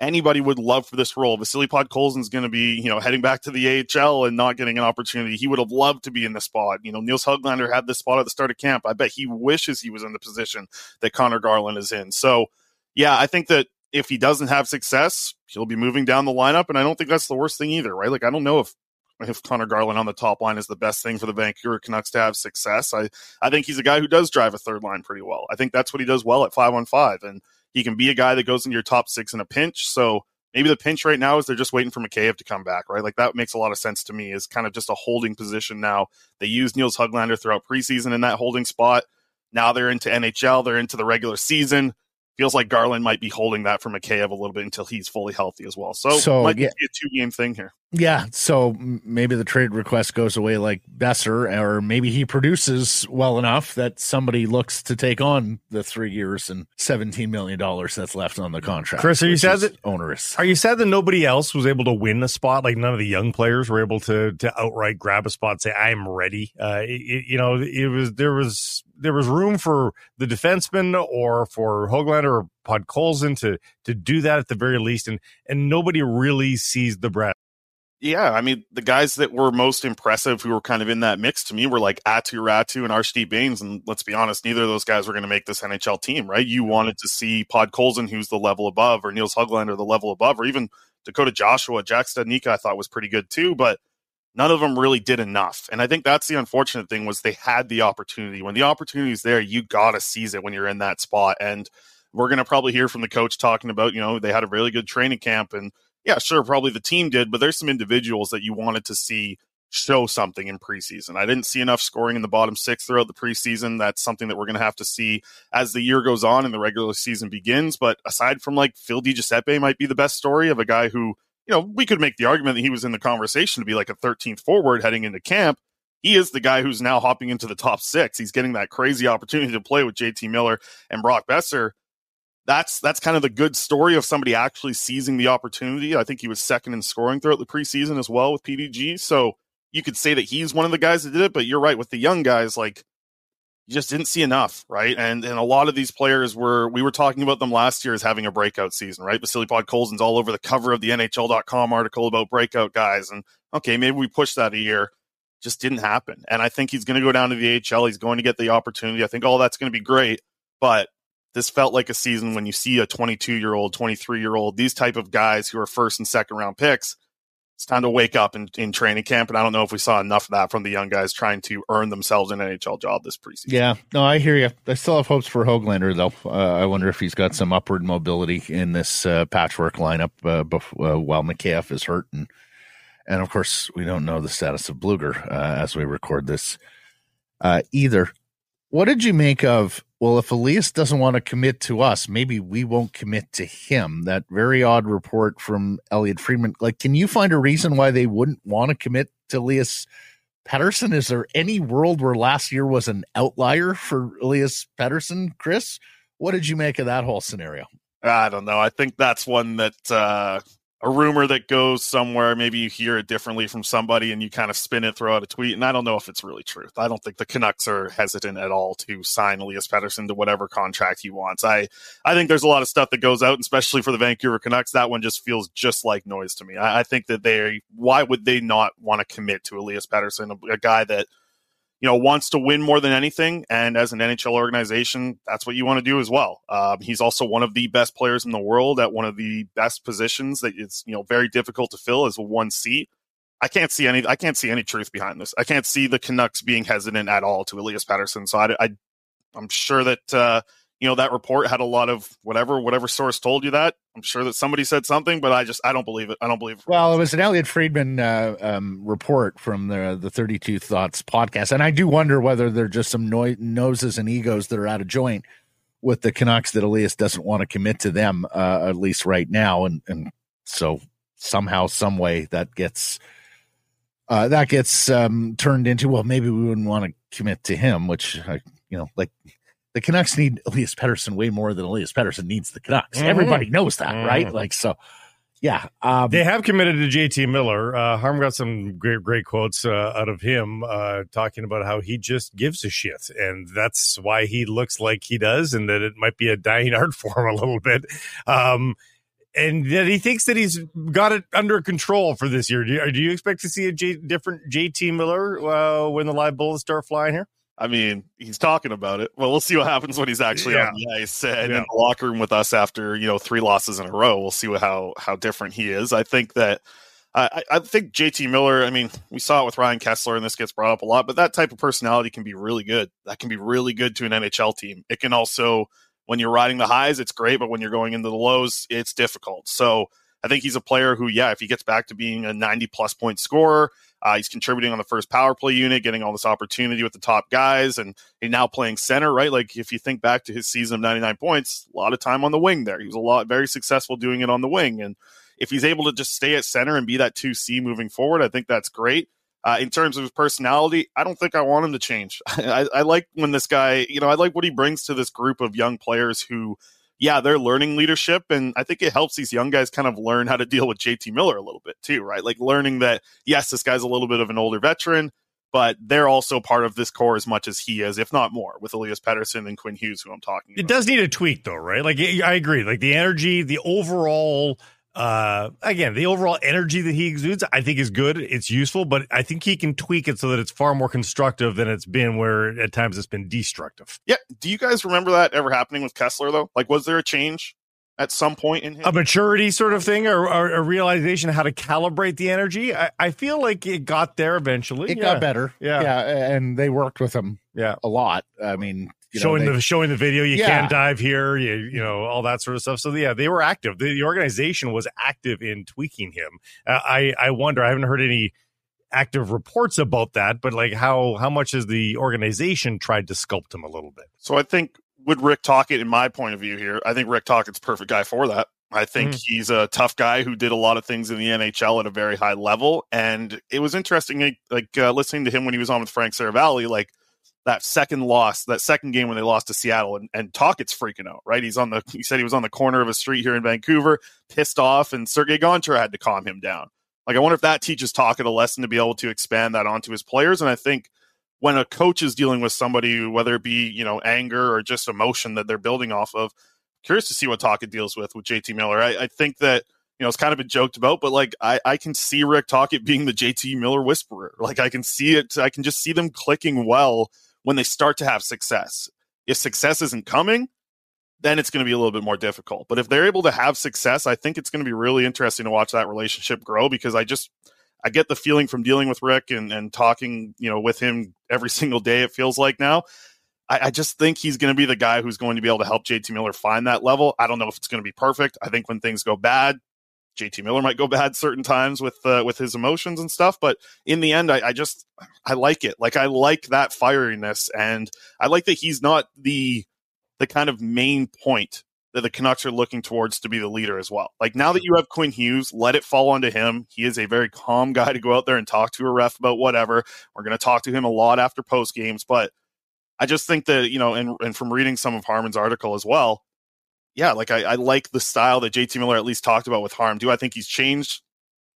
anybody would love for this role. Vasily Podkolzin's going to be, you know, heading back to the AHL and not getting an opportunity. He would have loved to be in the spot. You know, Nils Hoglander had this spot at the start of camp. I bet he wishes he was in the position that Conor Garland is in. So, yeah, I think that if he doesn't have success, he'll be moving down the lineup. And I don't think that's the worst thing either, right? Like, I don't know if if Conor Garland on the top line is the best thing for the Vancouver Canucks to have success. I, I think he's a guy who does drive a third line pretty well. I think that's what he does well at five on five. And he can be a guy that goes into your top six in a pinch. So maybe the pinch right now is they're just waiting for Mikheyev to come back, right? Like that makes a lot of sense to me. Is kind of just a holding position now. They use Nils Hoglander throughout preseason in that holding spot. Now they're into NHL. They're into the regular season feels like Garland might be holding that for Mikheyev a little bit until he's fully healthy as well. So, so might yeah. be a two game thing here. Yeah. So maybe the trade request goes away like Boeser, or maybe he produces well enough that somebody looks to take on the three years and $17 million that's left on the contract. Chris, are you sad that onerous? Are you sad that nobody else was able to win a spot? Like none of the young players were able to, to outright grab a spot and say, I'm ready. Uh, it, you know, it was, there was, there was room for the defenseman or for Hoglander or Podkolzin to to do that at the very least, and and nobody really sees the breath. Yeah, I mean the guys that were most impressive, who were kind of in that mix to me, were like Aatu Räty and Arshdeep Bains. and let's be honest, neither of those guys were going to make this NHL team, right? You mm-hmm. wanted to see Pod Podkolzin, who's the level above, or Nils Hoglander, the level above, or even Dakota Joshua, Jack Studnicka, I thought was pretty good too, but none of them really did enough. And I think that's the unfortunate thing was they had the opportunity. When the opportunity is there, you got to seize it when you're in that spot. And we're going to probably hear from the coach talking about, you know, they had a really good training camp and yeah, sure, probably the team did, but there's some individuals that you wanted to see show something in preseason. I didn't see enough scoring in the bottom six throughout the preseason. That's something that we're going to have to see as the year goes on and the regular season begins. But aside from like Phil DiGiuseppe might be the best story of a guy who you know, we could make the argument that he was in the conversation to be like a 13th forward heading into camp. He is the guy who's now hopping into the top six. He's getting that crazy opportunity to play with JT Miller and Brock Boeser. That's that's kind of the good story of somebody actually seizing the opportunity. I think he was second in scoring throughout the preseason as well with PDG. So you could say that he's one of the guys that did it, but you're right with the young guys like you just didn't see enough, right? And and a lot of these players were we were talking about them last year as having a breakout season, right? Vasily Podkolzin's all over the cover of the NHL.com article about breakout guys, and okay, maybe we push that a year. Just didn't happen, and I think he's going to go down to the AHL. He's going to get the opportunity. I think all that's going to be great, but this felt like a season when you see a 22 year old, 23 year old, these type of guys who are first and second round picks it's time to wake up in, in training camp. And I don't know if we saw enough of that from the young guys trying to earn themselves an NHL job this preseason. Yeah, no, I hear you. I still have hopes for Hoglander, though. Uh, I wonder if he's got some upward mobility in this uh, patchwork lineup uh, uh, while Mikheyev is hurt. And, and of course, we don't know the status of Blueger uh, as we record this uh, either. What did you make of well, if Elias doesn't want to commit to us, maybe we won't commit to him. That very odd report from Elliotte Friedman. Like, can you find a reason why they wouldn't want to commit to Elias Pettersson? Is there any world where last year was an outlier for Elias Pettersson, Chris? What did you make of that whole scenario? I don't know. I think that's one that uh, a rumor that goes somewhere. Maybe you hear it differently from somebody and you kind of spin it, throw out a tweet. And I don't know if it's really truth. I don't think the Canucks are hesitant at all to sign Elias Pettersson to whatever contract he wants. I, I think there's a lot of stuff that goes out, especially for the Vancouver Canucks. That one just feels just like noise to me. I, I think that they, why would they not want to commit to Elias Pettersson, a, a guy that – you know, wants to win more than anything. And as an NHL organization, that's what you want to do as well. Um, he's also one of the best players in the world at one of the best positions that it's, you know, very difficult to fill as a one C. I can't see any, I can't see any truth behind this. I can't see the Canucks being hesitant at all to Elias Pettersson. So I, I am sure that, uh, you know that report had a lot of whatever whatever source told you that. I'm sure that somebody said something but i just i don't believe it. I don't believe it. Well it was an elliotte friedman uh, um, report from the the 32 thoughts podcast. And i do wonder whether they're just some no- noses and egos that are out of joint with the canucks that elias doesn't want to commit to them uh, at least right now. And and so somehow some way that gets uh, that gets um, turned into well maybe we wouldn't want to commit to him which I, you know like the Canucks need Elias Pettersson way more than Elias Pettersson needs the Canucks. Mm-hmm. Everybody knows that, mm-hmm. right? Like so. Yeah, um, they have committed to JT Miller. Uh, Harm got some great, great quotes uh, out of him uh, talking about how he just gives a shit, and that's why he looks like he does, and that it might be a dying art form a little bit. Um, and that he thinks that he's got it under control for this year. Do you, do you expect to see a J, different JT Miller uh, when the live bullets start flying here? I mean, he's talking about it. Well, we'll see what happens when he's actually Yeah. on the ice and Yeah. in the locker room with us after you know three losses in a row. We'll see what, how how different he is. I think that I, I I think JT Miller. I mean, we saw it with Ryan Kesler, and this gets brought up a lot. But that type of personality can be really good. That can be really good to an NHL team. It can also, when you're riding the highs, it's great. But when you're going into the lows, it's difficult. So I think he's a player who, yeah, if he gets back to being a 90 plus point scorer, uh, he's contributing on the first power play unit, getting all this opportunity with the top guys, and he's now playing center, right? Like if you think back to his season of 99 points, a lot of time on the wing there. He was a lot very successful doing it on the wing. And if he's able to just stay at center and be that 2C moving forward, I think that's great. Uh, in terms of his personality, I don't think I want him to change. I, I like when this guy, you know, I like what he brings to this group of young players who, yeah, they're learning leadership. And I think it helps these young guys kind of learn how to deal with JT Miller a little bit too, right? Like learning that, yes, this guy's a little bit of an older veteran, but they're also part of this core as much as he is, if not more, with Elias Pettersson and Quinn Hughes, who I'm talking It about. does need a tweak, though, right? Like I agree. Like the energy, the overall, uh, again, the overall energy that he exudes, I think is good. It's useful, but I think he can tweak it so that it's far more constructive than it's been, where at times it's been destructive. Yeah. Do you guys remember that ever happening with Kesler, though? Like, was there a change at some point in him? A maturity sort of thing, or, or a realization of how to calibrate the energy. I, I feel like it got there eventually. It Yeah. got better. Yeah. Yeah. And they worked with him Yeah. a lot. I mean, you know, showing they- the showing the video, you Yeah. can't dive here, you you know all that sort of stuff. So yeah, they were active. The, the organization was active in tweaking him. Uh, I I wonder. I haven't heard any active reports about that, but like how how much has the organization tried to sculpt him a little bit? So I think with Rick Tocchet, in my point of view here, I think Rick Tocchet's perfect guy for that. I think he's a tough guy who did a lot of things in the NHL at a very high level, and it was interesting, like, like uh, listening to him when he was on with Frank Seravalli, like that second loss, that second game when they lost to Seattle, and, and Tocchet's freaking out, right? He's on the, he said he was on the corner of a street here in Vancouver, pissed off, and Sergei Gonchar had to calm him down. Like, I wonder if that teaches Tockett a lesson to be able to expand that onto his players, and I think when a coach is dealing with somebody, whether it be you know anger or just emotion that they're building off of, curious to see what Tocchet deals with with JT Miller. I, I think that you know it's kind of been joked about, but like I, I can see Rick Tocchet being the JT Miller whisperer. Like I can see it. I can just see them clicking well when they start to have success. If success isn't coming, then it's going to be a little bit more difficult. But if they're able to have success, I think it's going to be really interesting to watch that relationship grow because I just I get the feeling from dealing with Rick and, and talking, you know, with him every single day, it feels like now. I, I just think he's going to be the guy who's going to be able to help JT Miller find that level. I don't know if it's going to be perfect. I think when things go bad, JT Miller might go bad certain times with uh, with his emotions and stuff, but in the end, I, I just I like it. Like I like that fieriness, and I like that he's not the the kind of main point that the Canucks are looking towards to be the leader as well. Like now that you have Quinn Hughes, let it fall onto him. He is a very calm guy to go out there and talk to a ref about whatever. We're going to talk to him a lot after post games, but I just think that, you know, and, and from reading some of Harman's article as well, yeah, like I, I like the style that JT Miller at least talked about with Harm. Do I think he's changed?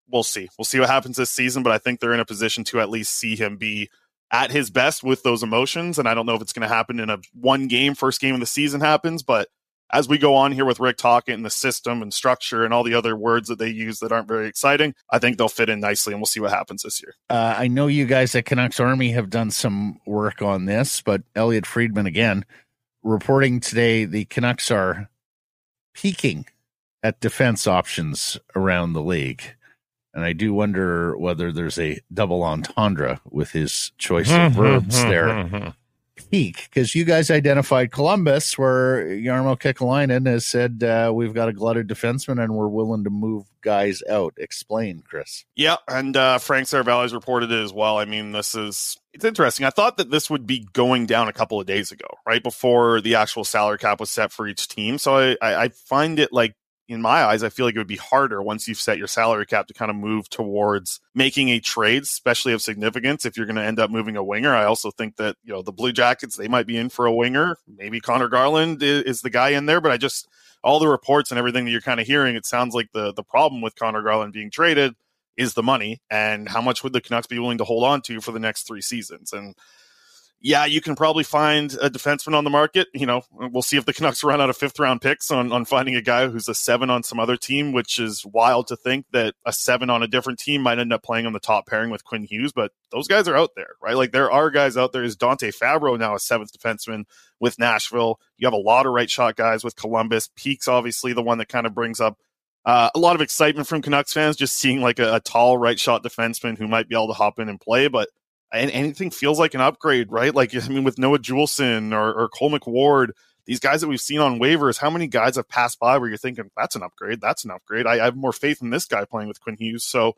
We'll see. We'll see what happens this season, but I think they're in a position to at least see him be at his best with those emotions. And I don't know if it's going to happen in a one game, first game of the season happens, but as we go on here with Rick Tocchet and the system and structure and all the other words that they use that aren't very exciting, I think they'll fit in nicely and we'll see what happens this year. Uh, I know you guys at Canucks Army have done some work on this, but Elliotte Friedman again reporting today the Canucks are peaking at defense options around the league. And I do wonder whether there's a double entendre with his choice of mm-hmm, verbs there. Mm-hmm, mm-hmm. Peak, because you guys identified Columbus, where Jarmo Kekäläinen has said uh, we've got a glutted defenseman and we're willing to move guys out. Explain, Chris. Yeah, and uh, Frank Seravalli's reported it as well. I mean, this is it's interesting. I thought that this would be going down a couple of days ago, right before the actual salary cap was set for each team. So I, I, I find it like in my eyes, I feel like it would be harder once you've set your salary cap to kind of move towards making a trade, especially of significance. If you're going to end up moving a winger, I also think that you know the Blue Jackets they might be in for a winger. Maybe Conor Garland is, is the guy in there, but I just all the reports and everything that you're kind of hearing, it sounds like the the problem with Conor Garland being traded is the money and how much would the Canucks be willing to hold on to for the next three seasons and yeah, you can probably find a defenseman on the market. You know, we'll see if the Canucks run out of fifth round picks on, on finding a guy who's a seven on some other team, which is wild to think that a seven on a different team might end up playing on the top pairing with Quinn Hughes. But those guys are out there, right? Like there are guys out there. Is Dante Fabbro now a seventh defenseman with Nashville? You have a lot of right shot guys with Columbus. Peeke's obviously the one that kind of brings up uh, a lot of excitement from Canucks fans just seeing like a, a tall right shot defenseman who might be able to hop in and play. But and anything feels like an upgrade, right? Like I mean, with Noah Juulsen or, or Cole McWard, these guys that we've seen on waivers, how many guys have passed by where you're thinking that's an upgrade, that's an upgrade. I, I have more faith in this guy playing with Quinn Hughes, so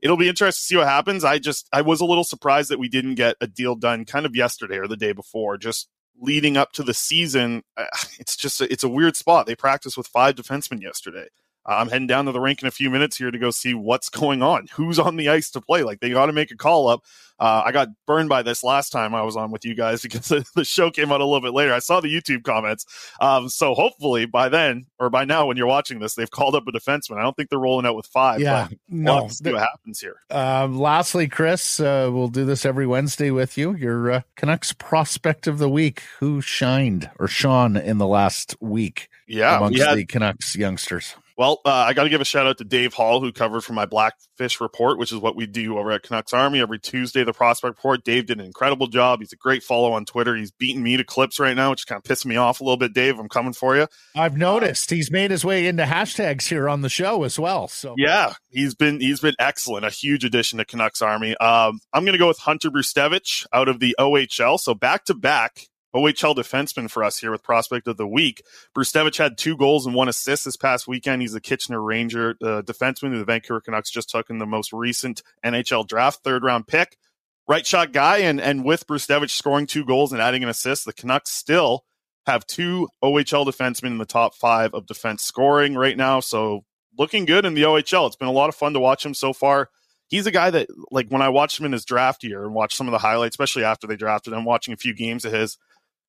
it'll be interesting to see what happens. I just I was a little surprised that we didn't get a deal done kind of yesterday or the day before, just leading up to the season. It's just a, it's a weird spot. They practiced with five defensemen yesterday. I'm heading down to the rink in a few minutes here to go see what's going on, who's on the ice to play. Like they got to make a call up. Uh, I got burned by this last time I was on with you guys because the, show came out a little bit later. I saw the YouTube comments. Um, so hopefully by then or by now when you're watching this, they've called up a defenseman. I don't think they're rolling out with five. Yeah, no. We'll see what happens here. Um, lastly, Chris, uh, we'll do this every Wednesday with you. Your uh, Canucks prospect of the week. Who shined or shone in the last week? Yeah, amongst had- the Canucks youngsters. Well, uh, I got to give a shout out to Dave Hall, who covered for my Blackfish Report, which is what we do over at Canucks Army every Tuesday, the Prospect Report. Dave did an incredible job. He's a great follow on Twitter. He's beating me to clips right now, which kind of pissing me off a little bit, Dave. I'm coming for you. I've noticed he's made his way into hashtags here on the show as well. So yeah, he's been he's been excellent. A huge addition to Canucks Army. Um, I'm going to go with Hunter Brzustewicz out of the OHL. So back to back OHL defenseman for us here with prospect of the week. Brzustewicz had two goals and one assist this past weekend. He's a Kitchener Ranger uh, defenseman who the Vancouver Canucks just took in the most recent NHL draft, third round pick. Right shot guy, and and with Brzustewicz scoring two goals and adding an assist, the Canucks still have two OHL defensemen in the top five of defense scoring right now. So looking good in the OHL. It's been a lot of fun to watch him so far he's a guy that like when I watched him in his draft year and watched some of the highlights, especially after they drafted him, watching a few games of his,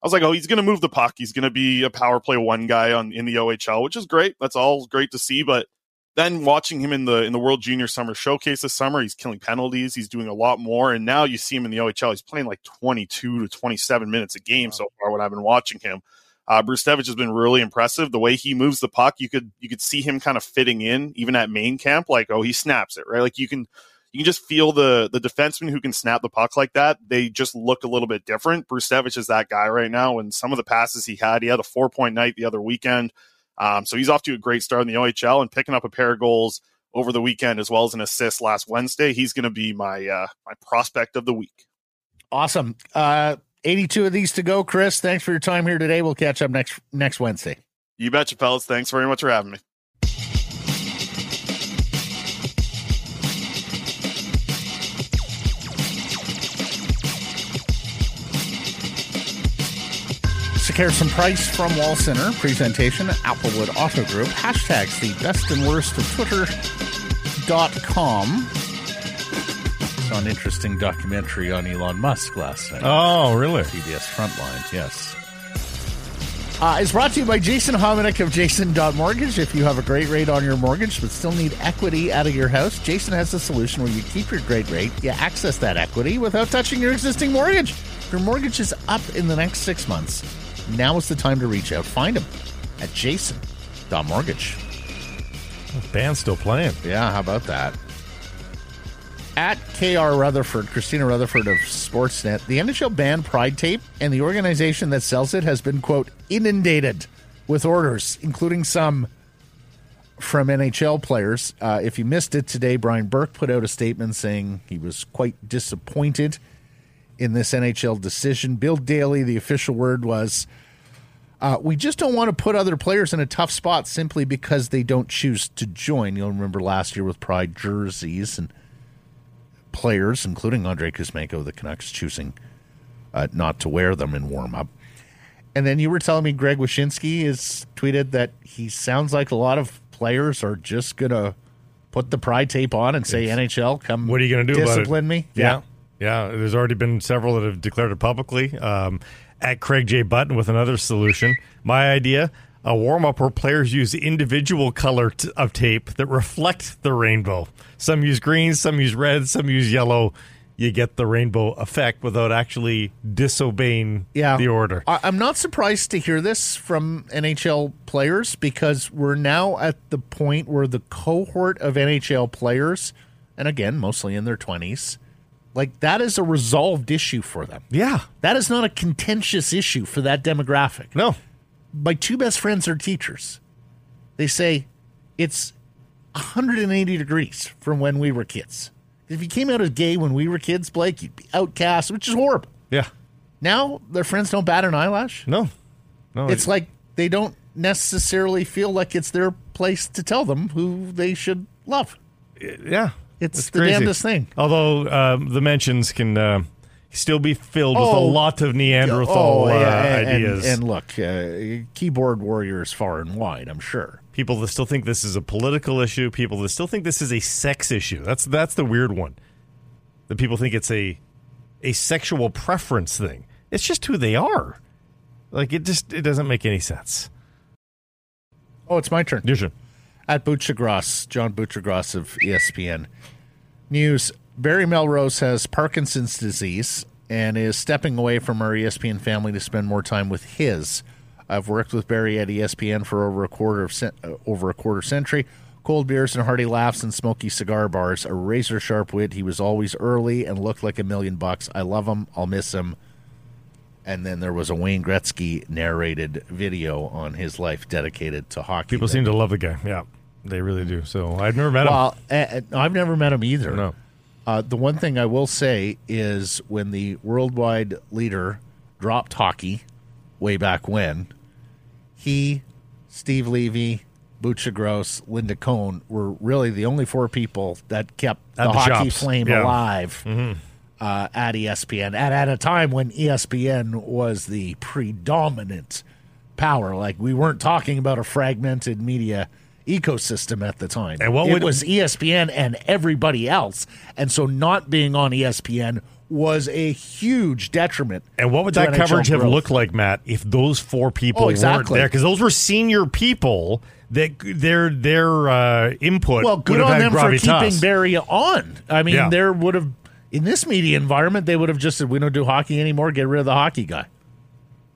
I was like, oh, he's going to move the puck. He's going to be a power play one guy on in the OHL, which is great. That's all great to see. But then watching him in the in the World Junior Summer Showcase this summer, he's killing penalties. He's doing a lot more, and now you see him in the OHL. He's playing like 22 to 27 minutes a game wow. so far when I've been watching him. Uh, Brzustewicz has been really impressive. The way he moves the puck, you could you could see him kind of fitting in even at main camp. Like, oh, he snaps it right. Like you can you can just feel the the defenseman who can snap the puck like that. They just look a little bit different. Brzustewicz is that guy right now, and some of the passes he had, he had a four point night the other weekend. Um, so he's off to a great start in the OHL and picking up a pair of goals over the weekend as well as an assist last Wednesday. He's going to be my uh, my prospect of the week. Awesome. Uh, 82 of these to go, Chris. Thanks for your time here today. We'll catch up next next Wednesday. You betcha, fellas. Thanks very much for having me. Harrison Price from Wall Center. Presentation Applewood Auto Group. Hashtags the best and worst of Twitter.com. Saw an interesting documentary on Elon Musk last night. Oh, really? PBS Frontline, yes. Uh, it's brought to you by Jason Hominick of Jason.mortgage. If you have a great rate on your mortgage but still need equity out of your house, Jason has a solution where you keep your great rate, you access that equity without touching your existing mortgage. Your mortgage is up in the next six months now is the time to reach out. Find him at jason.mortgage. Band's still playing. Yeah, how about that? At KR Rutherford, Kristina Rutherford of Sportsnet, the NHL banned Pride Tape, and the organization that sells it has been, quote, inundated with orders, including some from NHL players. Uh, if you missed it today, Brian Burke put out a statement saying he was quite disappointed in this NHL decision. Bill Daly, the official word was uh, we just don't want to put other players in a tough spot simply because they don't choose to join. You'll remember last year with Pride jerseys and players, including Andrei Kuzmenko, the Canucks choosing uh, not to wear them in warm up. And then you were telling me Greg Wyshynski has tweeted that he sounds like a lot of players are just going to put the pride tape on and say, NHL, come what are you going to do discipline me? Yeah. yeah. Yeah, there's already been several that have declared it publicly. Um, at Craig J. Button with another solution. My idea a warm up where players use individual color t- of tape that reflect the rainbow. Some use green, some use red, some use yellow. you get the rainbow effect without actually disobeying yeah. the order. I, I'm not surprised to hear this from NHL players because we're now at the point where the cohort of NHL players, and again, mostly in their 20s, like that is a resolved issue for them. Yeah. That is not a contentious issue for that demographic. No. My two best friends are teachers. They say it's 180 degrees from when we were kids. If you came out as gay when we were kids, Blake, you'd be outcast, which is horrible. Yeah. Now their friends don't bat an eyelash. No. No. It's like they don't necessarily feel like it's their place to tell them who they should love. yeah. It's the damnedest thing. Although um, the mentions can uh, still be filled with a Oh. lot of Neanderthal Oh, uh, yeah, and, ideas. And, look, uh, keyboard warriors far and wide, I'm sure. people that still think this is a political issue, people that still think this is a sex issue. That's that's the weird one. That people think it's a a sexual preference thing. It's just who they are. Like it just it doesn't make any sense. Oh, it's my turn. Your turn. At Buccigross, John Buccigross of ESPN News. Barry Melrose has Parkinson's disease and is stepping away from our ESPN family to spend more time with his. I've worked with Barry at ESPN for over a quarter of cent- uh, over a quarter century. Cold beers and hearty laughs and smoky cigar bars. A razor sharp wit. He was always early and looked like a million bucks. I love him. I'll miss him. And then there was a Wayne Gretzky narrated video on his life dedicated to hockey. People seem to love the guy. Yeah, they really do. So I've never met him. well, uh, I've never met him either. No. Uh, the one thing I will say is when the worldwide leader dropped hockey way back when, he, Steve Levy, Buccigross, Linda Cohn were really the only four people that kept the, the hockey shops. flame Yeah. Mm-hmm. alive uh, at ESPN. And at a time when ESPN was the predominant power. Like we weren't talking about a fragmented media ecosystem at the time. And what it would- was ESPN and everybody else. And so not being on ESPN was a huge detriment. And what would that NHL coverage have looked like, Matt, if those four people Oh, weren't there? Because those were senior people that their their uh, input Well, good would have on them for keeping Barry on. I mean, Yeah. there would have in this media environment they would have just said we don't do hockey anymore. Get rid of the hockey guy.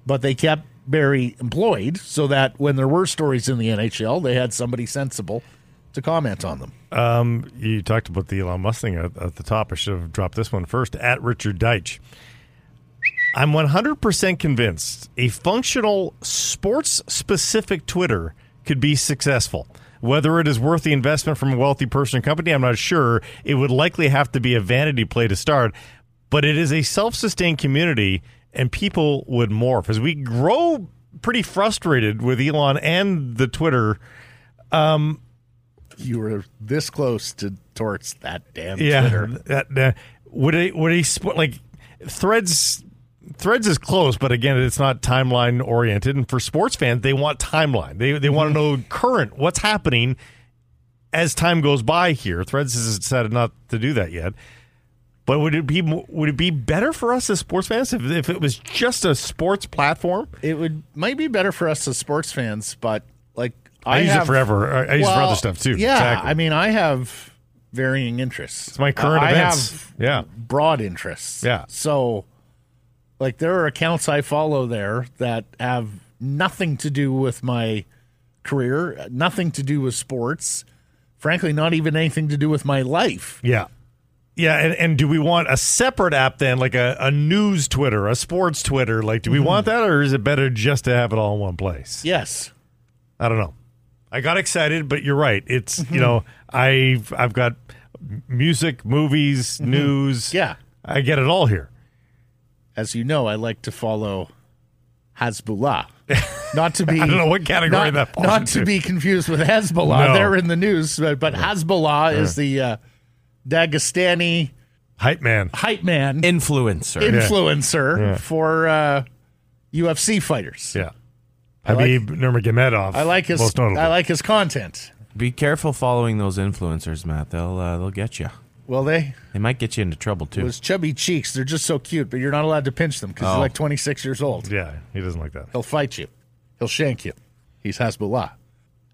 But they kept Barry employed so that when there were stories in the NHL, they had somebody sensible to comment on them. Um, you talked about the Elon Musk thing at, at the top. I should have dropped this one first. At Richard Deitch. I'm 100% convinced a functional sports specific Twitter could be successful. Whether it is worth the investment from a wealthy person or company, I'm not sure. It would likely have to be a vanity play to start, but it is a self sustained community and people would morph. As we grow pretty frustrated with Elon and the Twitter You were this close to torts that damn yeah, Twitter. That, uh, would he would he split like threads? Threads is close, but again, it's not timeline oriented. And for sports fans, they want timeline. They they want to know current what's happening as time goes by. Here, Threads has decided not to do that yet. But would it be would it be better for us as sports fans if, if it was just a sports platform? It would might be better for us as sports fans, but like I, I, use have, it forever. I, I use it for other stuff too. Yeah, exactly. I mean, I have varying interests. it's my current I events. have yeah, broad interests. Yeah. So, like, there are accounts I follow there that have nothing to do with my career, nothing to do with sports. Frankly, not even anything to do with my life. Yeah. Yeah, and, and do we want a separate app then, like a, a news Twitter, a sports Twitter? Like, do we mm-hmm. want that, or is it better just to have it all in one place? Yes. I don't know. I got excited, but you're right. It's you know, mm-hmm. I've I've got music, movies, mm-hmm. news. Yeah. I get it all here. As you know, I like to follow Hasbulla. Not to be I don't know what category not, that falls not into. to be confused with Hezbollah. No. They're in the news, but, but Hasbulla is the uh, Dagestani Hype man. hype man Influencer. influencer for uh, UFC fighters. Yeah. like- Khabib Nurmagomedov. I like his most. I like his content. Be careful following those influencers, Matt. They'll uh, they'll get you. Will they They might get you into trouble too. those chubby cheeks. They're just so cute, but you're not allowed to pinch them because Oh. you're like 26 years old. Yeah, he doesn't like that. He'll fight you. He'll shank you. He's Hasbulla.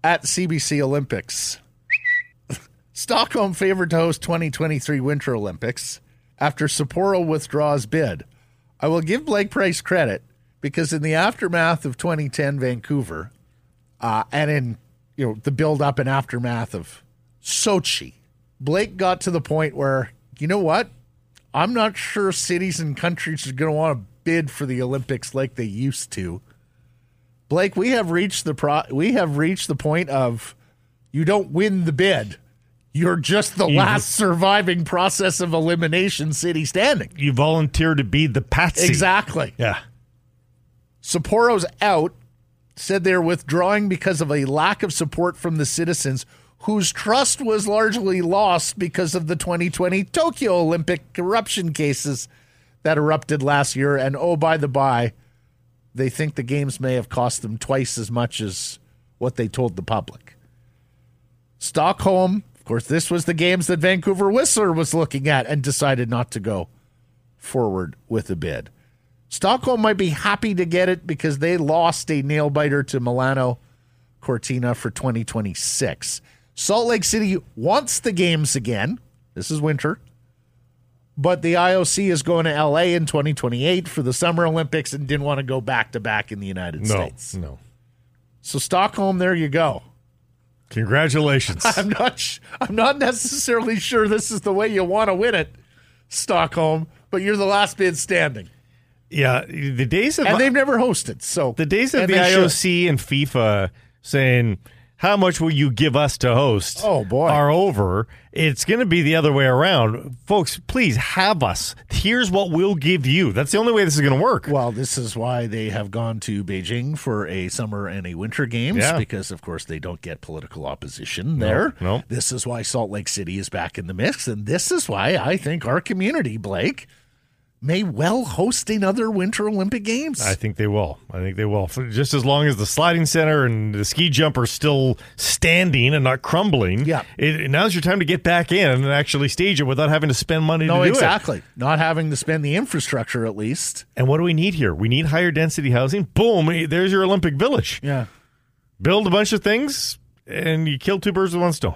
At CBC Olympics. Stockholm favored to host 2023 Winter Olympics after Sapporo withdraws bid. I will give Blake Price credit because in the aftermath of 2010 Vancouver, uh, and in you know the build up and aftermath of Sochi, Blake got to the point where you know what? I'm not sure cities and countries are going to want to bid for the Olympics like they used to. Blake, we have reached the pro- we have reached the point of you don't win the bid. You're just the You- last surviving process of elimination city standing. You volunteer to be the patsy. Exactly. Yeah. Sapporo's out, said they're withdrawing because of a lack of support from the citizens whose trust was largely lost because of the 2020 Tokyo Olympic corruption cases that erupted last year. And oh, by the by, they think the games may have cost them twice as much as what they told the public. Stockholm, course, this was the games that Vancouver Whistler was looking at and decided not to go forward with a bid. Stockholm might be happy to get it because they lost a nail biter to Milano Cortina for 2026. Salt Lake City wants the games again. This is winter. But the IOC is going to LA in 2028 for the Summer Olympics and didn't want to go back to back in the United No. States. No. So Stockholm, there you go. Congratulations. I'm not. Sh- I'm not necessarily sure this is the way you want to win it, Stockholm. But you're the last bid standing, yeah. The days of and they've never hosted. So the days of the they should. IOC and FIFA saying, "How much will you give us to host?" Oh, boy. are over. It's going to be the other way around, folks. Please have us. Here's what we'll give you. That's the only way this is going to work. Well, this is why they have gone to Beijing for a summer and a winter games Yeah. because, of course, they don't get political opposition there. no. This is why Salt Lake City is back in the mix, and this is why I think our community, Blake, may well host another Winter Olympic Games. I think they will. I think they will. For just as long as the sliding center and the ski jump are still standing and not crumbling. Yeah. It, now's your time to get back in and actually stage it without having to spend money no, to do it. exactly. Not having to spend the infrastructure at least. And what do we need here? We need higher density housing. Boom! Eh, there's your Olympic Village. Yeah. Build a bunch of things, and you kill two birds with one stone.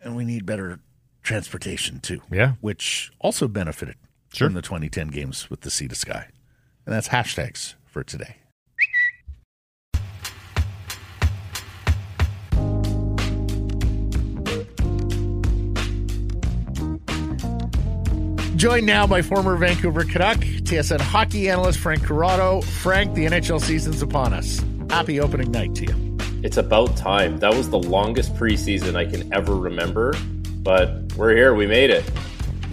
And we need better transportation too. Yeah. Which also benefited Sure. from the 2010 games with the Sea to Sky. And that's hashtags for today. Joined now by former Vancouver Canuck, TSN hockey analyst Frank Corrado. Frank, the NHL season's upon us. Happy opening night to you. It's about time. That was the longest preseason I can ever remember, but we're here. We made it.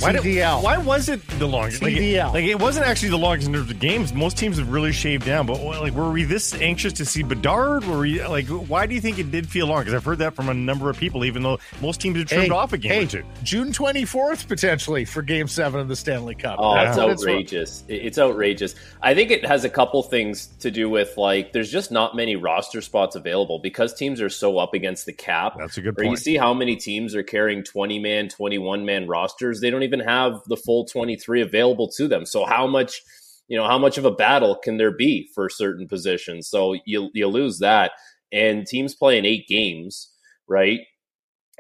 Why, did- TDL. why was it the longest? Like, it- TDL. Like, it wasn't actually the longest in terms of games. Most teams have really shaved down. But like, were we this anxious to see Bedard? Were we like, why do you think it did feel long? Because I've heard that from a number of people. Even though most teams have trimmed off a game hey, or two. June 24th, potentially, for game seven of the Stanley Cup. Oh, That's it's outrageous. It- It's outrageous. I think it has a couple things to do with like there's just not many roster spots available because teams are so up against the cap. That's a good Where you see how many teams are carrying 20 man, 21 man rosters. They don't even have the full 23 available to them. So how much, you know, how much of a battle can there be for certain positions? So you you lose that and teams playing 8 games, right?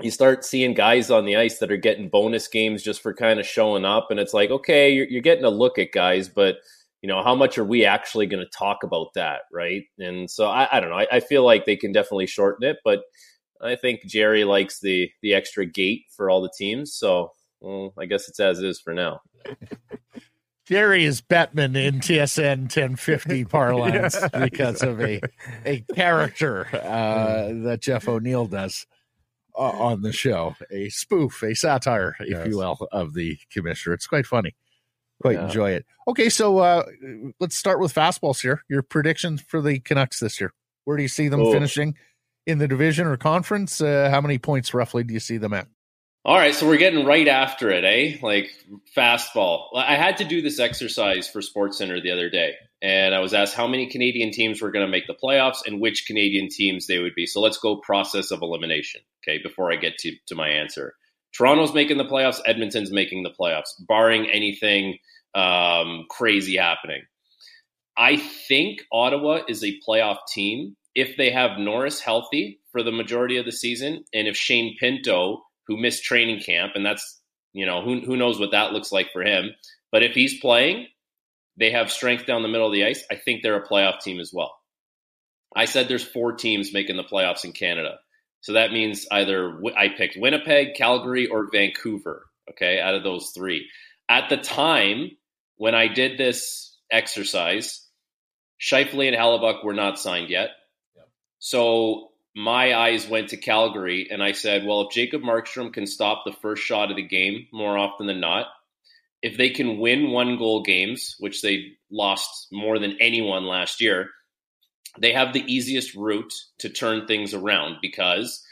you start seeing guys on the ice that are getting bonus games just for kind of showing up and it's like okay you're, you're getting a look at guys but you know how much are we actually going to talk about that right and so i, I don't know I, I feel like they can definitely shorten it but i think jerry likes the the extra gate for all the teams so well, i guess it's as is for now Jerry is Bettman in TSN 1050 parlance because of a a character uh, that Jeff O'Neill does uh, on the show, a spoof, a satire, if Yes. you will, of the commissioner. It's quite funny. Quite Yeah. enjoy it. Okay, so uh, let's start with fastballs here. Your predictions for the Canucks this year. Where do you see them Oh. finishing in the division or conference? Uh, how many points roughly do you see them at? All right, so we're getting right after it, eh? Like fastball. I had to do this exercise for SportsCenter the other day, and I was asked how many Canadian teams were going to make the playoffs and which Canadian teams they would be. So let's go process of elimination, okay? Before I get to to my answer, Toronto's making the playoffs, Edmonton's making the playoffs, barring anything um, crazy happening. I think Ottawa is a playoff team if they have Norris healthy for the majority of the season, and if Shane Pinto, who missed training camp, and that's You know, who who knows what that looks like for him. But if he's playing, they have strength down the middle of the ice. I think they're a playoff team as well. I said there's four teams making the playoffs in Canada. So that means either I picked Winnipeg, Calgary, or Vancouver, okay, out of those three. At the time when I did this exercise, Scheifele and Hellebuyck were not signed yet. So my eyes went to Calgary, and I said, well, if Jacob Markstrom can stop the first shot of the game more often than not, if they can win one goal games, which they lost more than anyone last year, they have the easiest route to turn things around because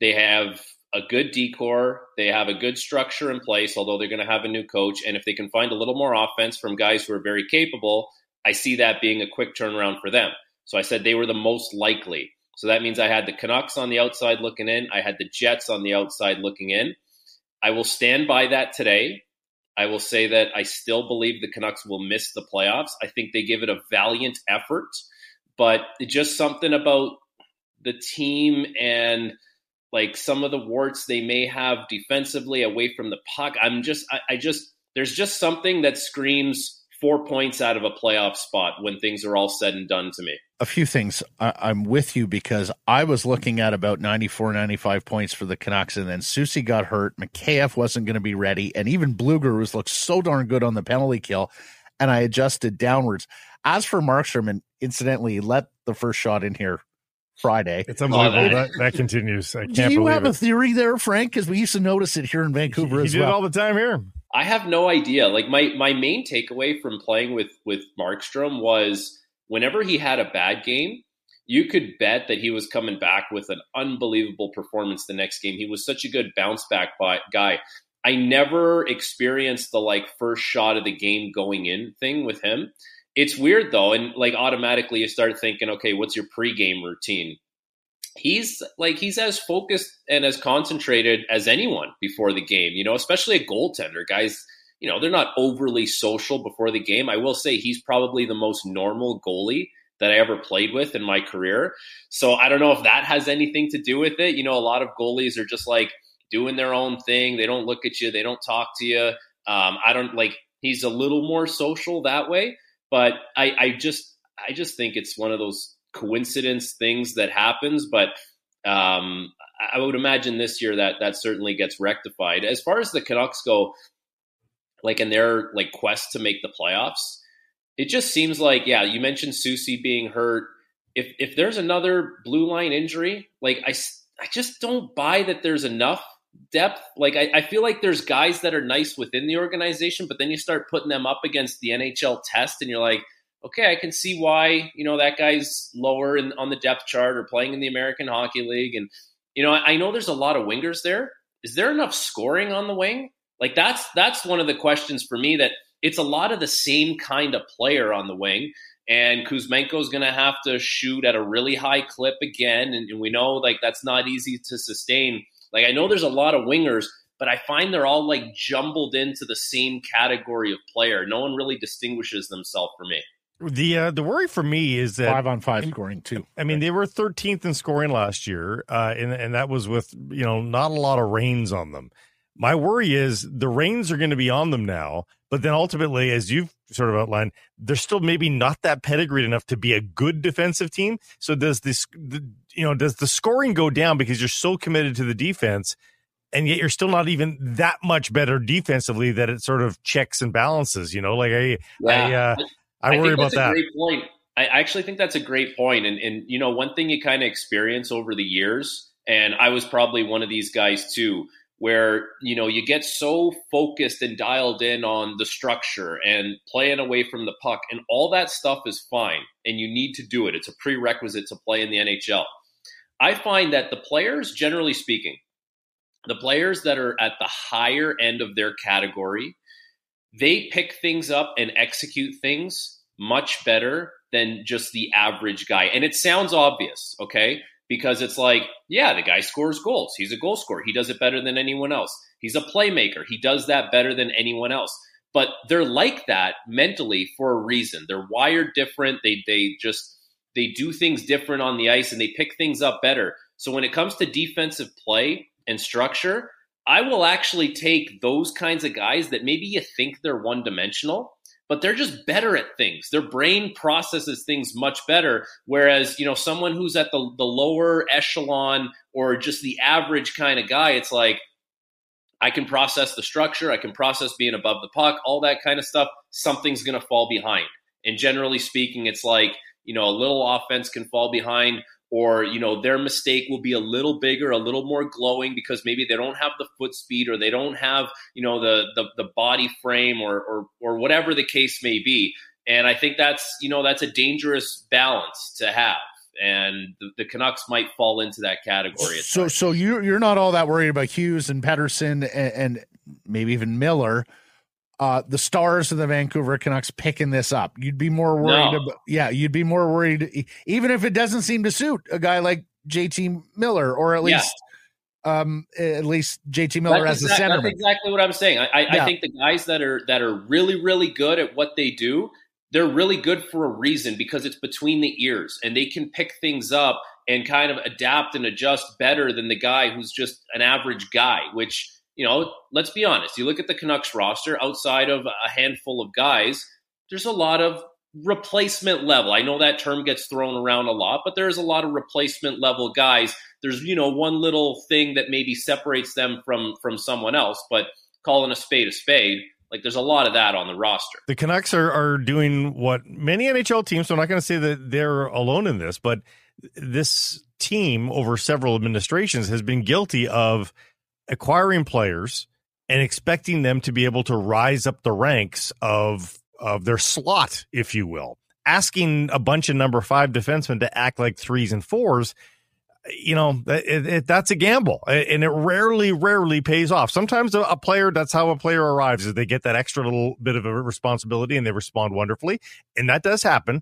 they have a good D corps, they have a good structure in place, although they're going to have a new coach. And if they can find a little more offense from guys who are very capable, I see that being a quick turnaround for them. So I said they were the most likely. So that means I had the Canucks on the outside looking in. I had the Jets on the outside looking in. I will stand by that today. I will say that I still believe the Canucks will miss the playoffs. I think they give it a valiant effort, but just something about the team and like some of the warts they may have defensively away from the puck. I'm just, I, I just, there's just something that screams four points out of a playoff spot when things are all said and done to me. A few things. I, am with you because I was looking at about 94, 95 points for the Canucks, and then Soucy got hurt. Mikheyev wasn't going to be ready, and even Blueger, was looked so darn good on the penalty kill, and I adjusted downwards. As for Markstrom, and incidentally, let the first shot in here Friday. It's unbelievable. that, that continues. I can't Do you have it. a theory there, Frank? Because we used to notice it here in Vancouver he, he as did well. all the time here. I have no idea. Like my my main takeaway from playing with with Markstrom was whenever he had a bad game, you could bet that he was coming back with an unbelievable performance the next game. He was such a good bounce back guy. I never experienced the like first shot of the game going in thing with him. It's weird though, and like automatically you start thinking, okay, what's your pregame routine? He's like he's as focused and as concentrated as anyone before the game you know especially a goaltender. Guys you know they're not overly social before the game. I will say he's probably the most normal goalie that i ever played with in my career. So i don't know if that has anything to do with it. You know a lot of goalies are just like doing their own thing. They don't look at you. They don't talk to you. Um, i don't like he's a little more social that way. But i i just i just think it's one of those coincidence things that happens, but um, I would imagine this year that that certainly gets rectified. As far as the Canucks go, like in their like quest to make the playoffs, it just seems like yeah. You mentioned Soucy being hurt. If if there's another blue line injury, like I I just don't buy that there's enough depth. Like I, I feel like there's guys that are nice within the organization, but then you start putting them up against the NHL test, and you're like okay, I can see why you know that guy's lower in, on the depth chart or playing in the American Hockey League, and you know I know there's a lot of wingers there. Is there enough scoring on the wing? Like that's that's one of the questions for me. That it's a lot of the same kind of player on the wing, and Kuzmenko is going to have to shoot at a really high clip again, and, and we know like that's not easy to sustain. Like I know there's a lot of wingers, but I find they're all like jumbled into the same category of player. No one really distinguishes themselves for me. The uh, the worry for me is that five on five scoring too. I mean, they were 13th in scoring last year, uh, and and that was with you know not a lot of reins on them. My worry is the reins are going to be on them now, but then ultimately, as you've sort of outlined, they're still maybe not that pedigreed enough to be a good defensive team. So does this, the, you know, does the scoring go down because you're so committed to the defense? and yet you're still not even that much better defensively that it sort of checks and balances. You know, like I, yeah. I, uh, I, I worry about that. great point. I actually think that's a great point. And, and you know, one thing you kind of experience over the years, and I was probably one of these guys too, where you know you get so focused and dialed in on the structure and playing away from the puck, and all that stuff is fine, and you need to do it. It's a prerequisite to play in the NHL. I find that the players, generally speaking, the players that are at the higher end of their category they pick things up and execute things much better than just the average guy. And it sounds obvious, okay? Because it's like, yeah, the guy scores goals. He's a goal scorer. He does it better than anyone else. He's a playmaker. He does that better than anyone else. But they're like that mentally for a reason. They're wired different. They they just they do things different on the ice and they pick things up better. So when it comes to defensive play and structure, I will actually take those kinds of guys that maybe you think they're one dimensional, but they're just better at things. Their brain processes things much better. Whereas, you know, someone who's at the, the lower echelon or just the average kind of guy, it's like, I can process the structure, I can process being above the puck, all that kind of stuff. Something's going to fall behind. And generally speaking, it's like, you know, a little offense can fall behind or you know their mistake will be a little bigger a little more glowing because maybe they don't have the foot speed or they don't have you know the the, the body frame or, or or whatever the case may be. And i think that's you know that's a dangerous balance to have. And the, the Canucks might fall into that category. So, so you you're not all that worried about Hughes and Pettersson and, and maybe even Miller uh, the stars of the Vancouver Canucks picking this up. You'd be more worried no. about, yeah, you'd be more worried, even if it doesn't seem to suit a guy like JT Miller, or at least, yeah. um, at least JT Miller that's as a center. That's exactly what I'm saying. I, I, yeah. I think the guys that are that are really, really good at what they do, they're really good for a reason because it's between the ears and they can pick things up and kind of adapt and adjust better than the guy who's just an average guy, which you know, let's be honest. You look at the Canucks roster outside of a handful of guys, there's a lot of replacement level. I know that term gets thrown around a lot, but there's a lot of replacement level guys. There's, you know, one little thing that maybe separates them from from someone else, but calling a spade a spade, like there's a lot of that on the roster. The Canucks are are doing what many NHL teams, so I'm not going to say that they're alone in this, but this team over several administrations has been guilty of acquiring players and expecting them to be able to rise up the ranks of of their slot, if you will. Asking a bunch of number five defensemen to act like threes and fours, you know, it, it, that's a gamble, and it rarely, rarely pays off. Sometimes a, a player, that's how a player arrives, is they get that extra little bit of a responsibility and they respond wonderfully, and that does happen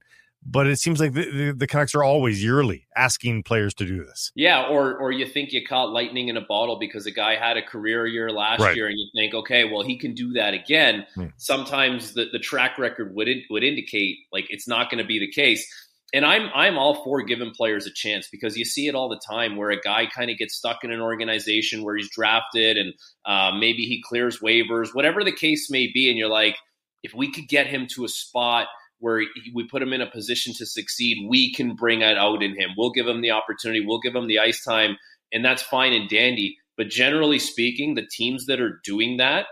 but it seems like the, the, the, Canucks are always yearly asking players to do this. Yeah, or or you think you caught lightning in a bottle because a guy had a career year last right. year, and you think, okay, well he can do that again. Hmm. Sometimes the, the track record would would indicate like it's not going to be the case. And I'm I'm all for giving players a chance because you see it all the time where a guy kind of gets stuck in an organization where he's drafted and uh, maybe he clears waivers, whatever the case may be, and you're like, if we could get him to a spot where we put him in a position to succeed, we can bring that out in him. We'll give him the opportunity, we'll give him the ice time, and that's fine and dandy. But generally speaking, the teams that are doing that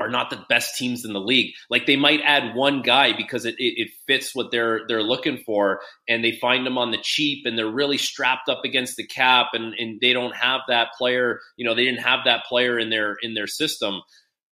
are not the best teams in the league. Like they might add one guy because it, it, it, fits what they're they're looking for, and they find them on the cheap, and they're really strapped up against the cap, and, and they don't have that player. You know, they didn't have that player in their in their system.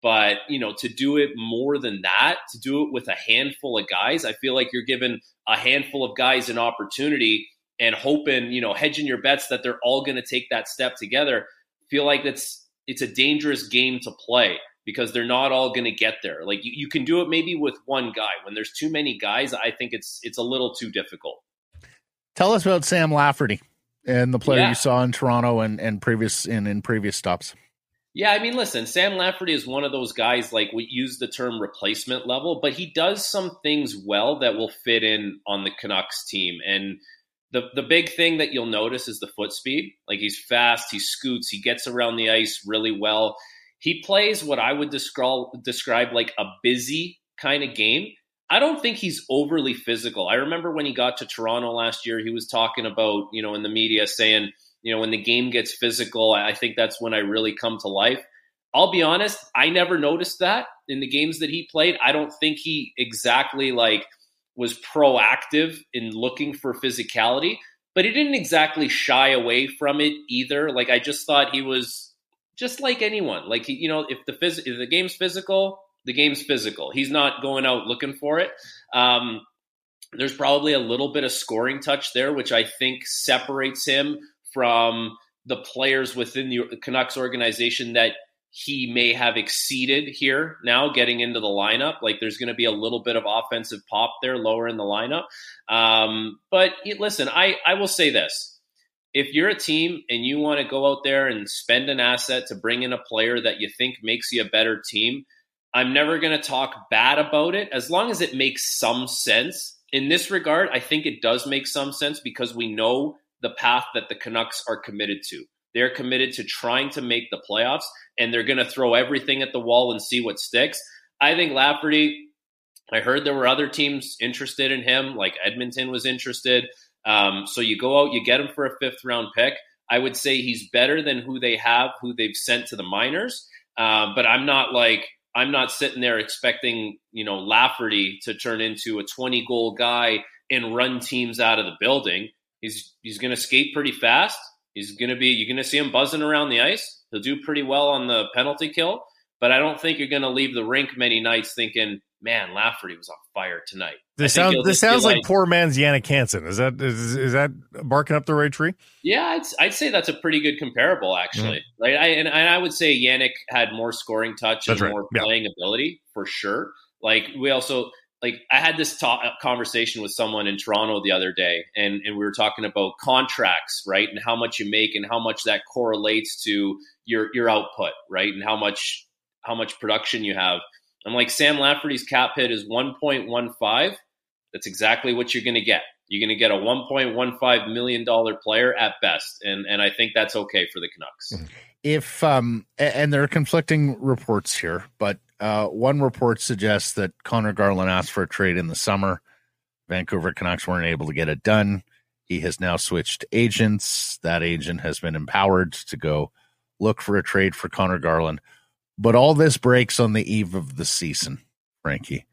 But, you know, to do it more than that, to do it with a handful of guys, I feel like you're giving a handful of guys an opportunity and hoping, you know, hedging your bets that they're all going to take that step together. feel like it's it's a dangerous game to play because they're not all going to get there. Like you, you can do it maybe with one guy. When there's too many guys, I think it's it's a little too difficult. Tell us about Sam Lafferty and the player yeah. you saw in Toronto and, and previous in, in previous stops. Yeah, I mean, listen, Sam Lafferty is one of those guys, like we use the term replacement level, but he does some things well that will fit in on the Canucks team. And the the big thing that you'll notice is the foot speed. Like he's fast, he scoots, he gets around the ice really well. He plays what I would describe describe like a busy kind of game. I don't think he's overly physical. I remember when he got to Toronto last year, he was talking about, you know, in the media saying – you know, when the game gets physical, I think that's when I really come to life. I'll be honest, I never noticed that in the games that he played. I don't think he exactly like was proactive in looking for physicality, but he didn't exactly shy away from it either. Like I just thought he was just like anyone. Like you know, if the phys- if the game's physical, the game's physical. He's not going out looking for it. Um, there's probably a little bit of scoring touch there, which I think separates him from the players within the Canucks organization that he may have exceeded here now getting into the lineup. Like there's going to be a little bit of offensive pop there lower in the lineup. Um, but listen, I, I will say this. If you're a team and you want to go out there and spend an asset to bring in a player that you think makes you a better team, I'm never going to talk bad about it as long as it makes some sense. In this regard, I think it does make some sense because we know the path that the Canucks are committed to. They're committed to trying to make the playoffs, and they're going to throw everything at the wall and see what sticks. I think Lafferty. I heard there were other teams interested in him, like Edmonton was interested. Um, so you go out, you get him for a fifth round pick. I would say he's better than who they have, who they've sent to the minors. Uh, but I'm not like I'm not sitting there expecting you know Lafferty to turn into a 20 goal guy and run teams out of the building. He's he's going to skate pretty fast. He's going to be you're going to see him buzzing around the ice. He'll do pretty well on the penalty kill, but I don't think you're going to leave the rink many nights thinking, "Man, Lafferty was on fire tonight." This sounds this sounds like, like, poor man's Jannik Hansen. Is that is, is that barking up the right tree? Yeah, I'd, I'd say that's a pretty good comparable, actually. Mm-hmm. Right, I, and, and, I would say Yannick had more scoring touch that's and right. more playing yeah. ability for sure. Like we also like I had this ta- conversation with someone in Toronto the other day, and and we were talking about contracts, right, and how much you make and how much that correlates to your your output, right, and how much how much production you have. I'm like Sam Lafferty's cap hit is 1.15 that's exactly what you're going to get. You're going to get a 1.15 million dollar player at best, and and I think that's okay for the Canucks. Mm-hmm. If um and there are conflicting reports here, but uh, one report suggests that Conor Garland asked for a trade in the summer. Vancouver Canucks weren't able to get it done. He has now switched agents. That agent has been empowered to go look for a trade for Conor Garland. But all this breaks on the eve of the season, Frankie.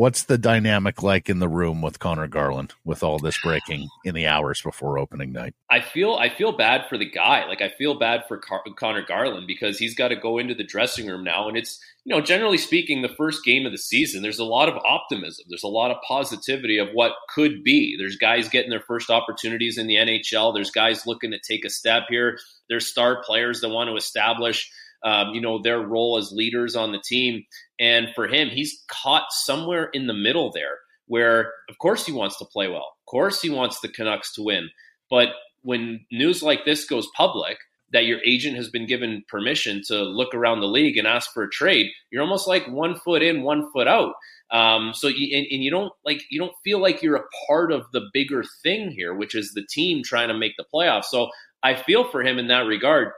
What's the dynamic like in the room with Conor Garland with all this breaking in the hours before opening night? I feel I feel bad for the guy. Like I feel bad for Car- Conor Garland because he's got to go into the dressing room now and it's, you know, generally speaking the first game of the season, there's a lot of optimism. There's a lot of positivity of what could be. There's guys getting their first opportunities in the NHL. There's guys looking to take a step here. There's star players that want to establish um, you know, their role as leaders on the team. And for him, he's caught somewhere in the middle there where, of course, he wants to play well. Of course, he wants the Canucks to win. But when news like this goes public, that your agent has been given permission to look around the league and ask for a trade, you're almost like one foot in, one foot out. Um, so you, and, and, you don't like you don't feel like you're a part of the bigger thing here, which is the team trying to make the playoffs. So I feel for him in that regard.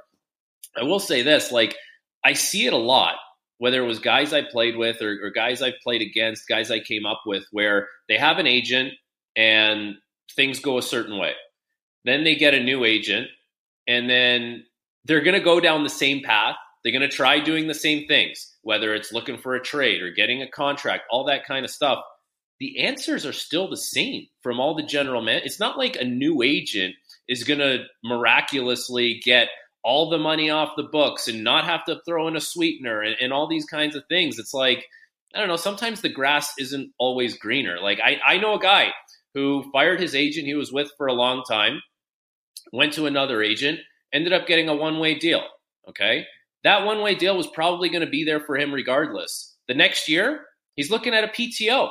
I will say this: like I see it a lot, whether it was guys I played with or, or guys I've played against, guys I came up with, where they have an agent and things go a certain way. Then they get a new agent, and then they're going to go down the same path. They're going to try doing the same things, whether it's looking for a trade or getting a contract, all that kind of stuff. The answers are still the same from all the general men. It's not like a new agent is going to miraculously get all the money off the books and not have to throw in a sweetener and, and all these kinds of things. It's like, I don't know, sometimes the grass isn't always greener. Like, I, I know a guy who fired his agent he was with for a long time, went to another agent, ended up getting a one way deal. Okay. That one way deal was probably going to be there for him regardless. The next year, he's looking at a PTO.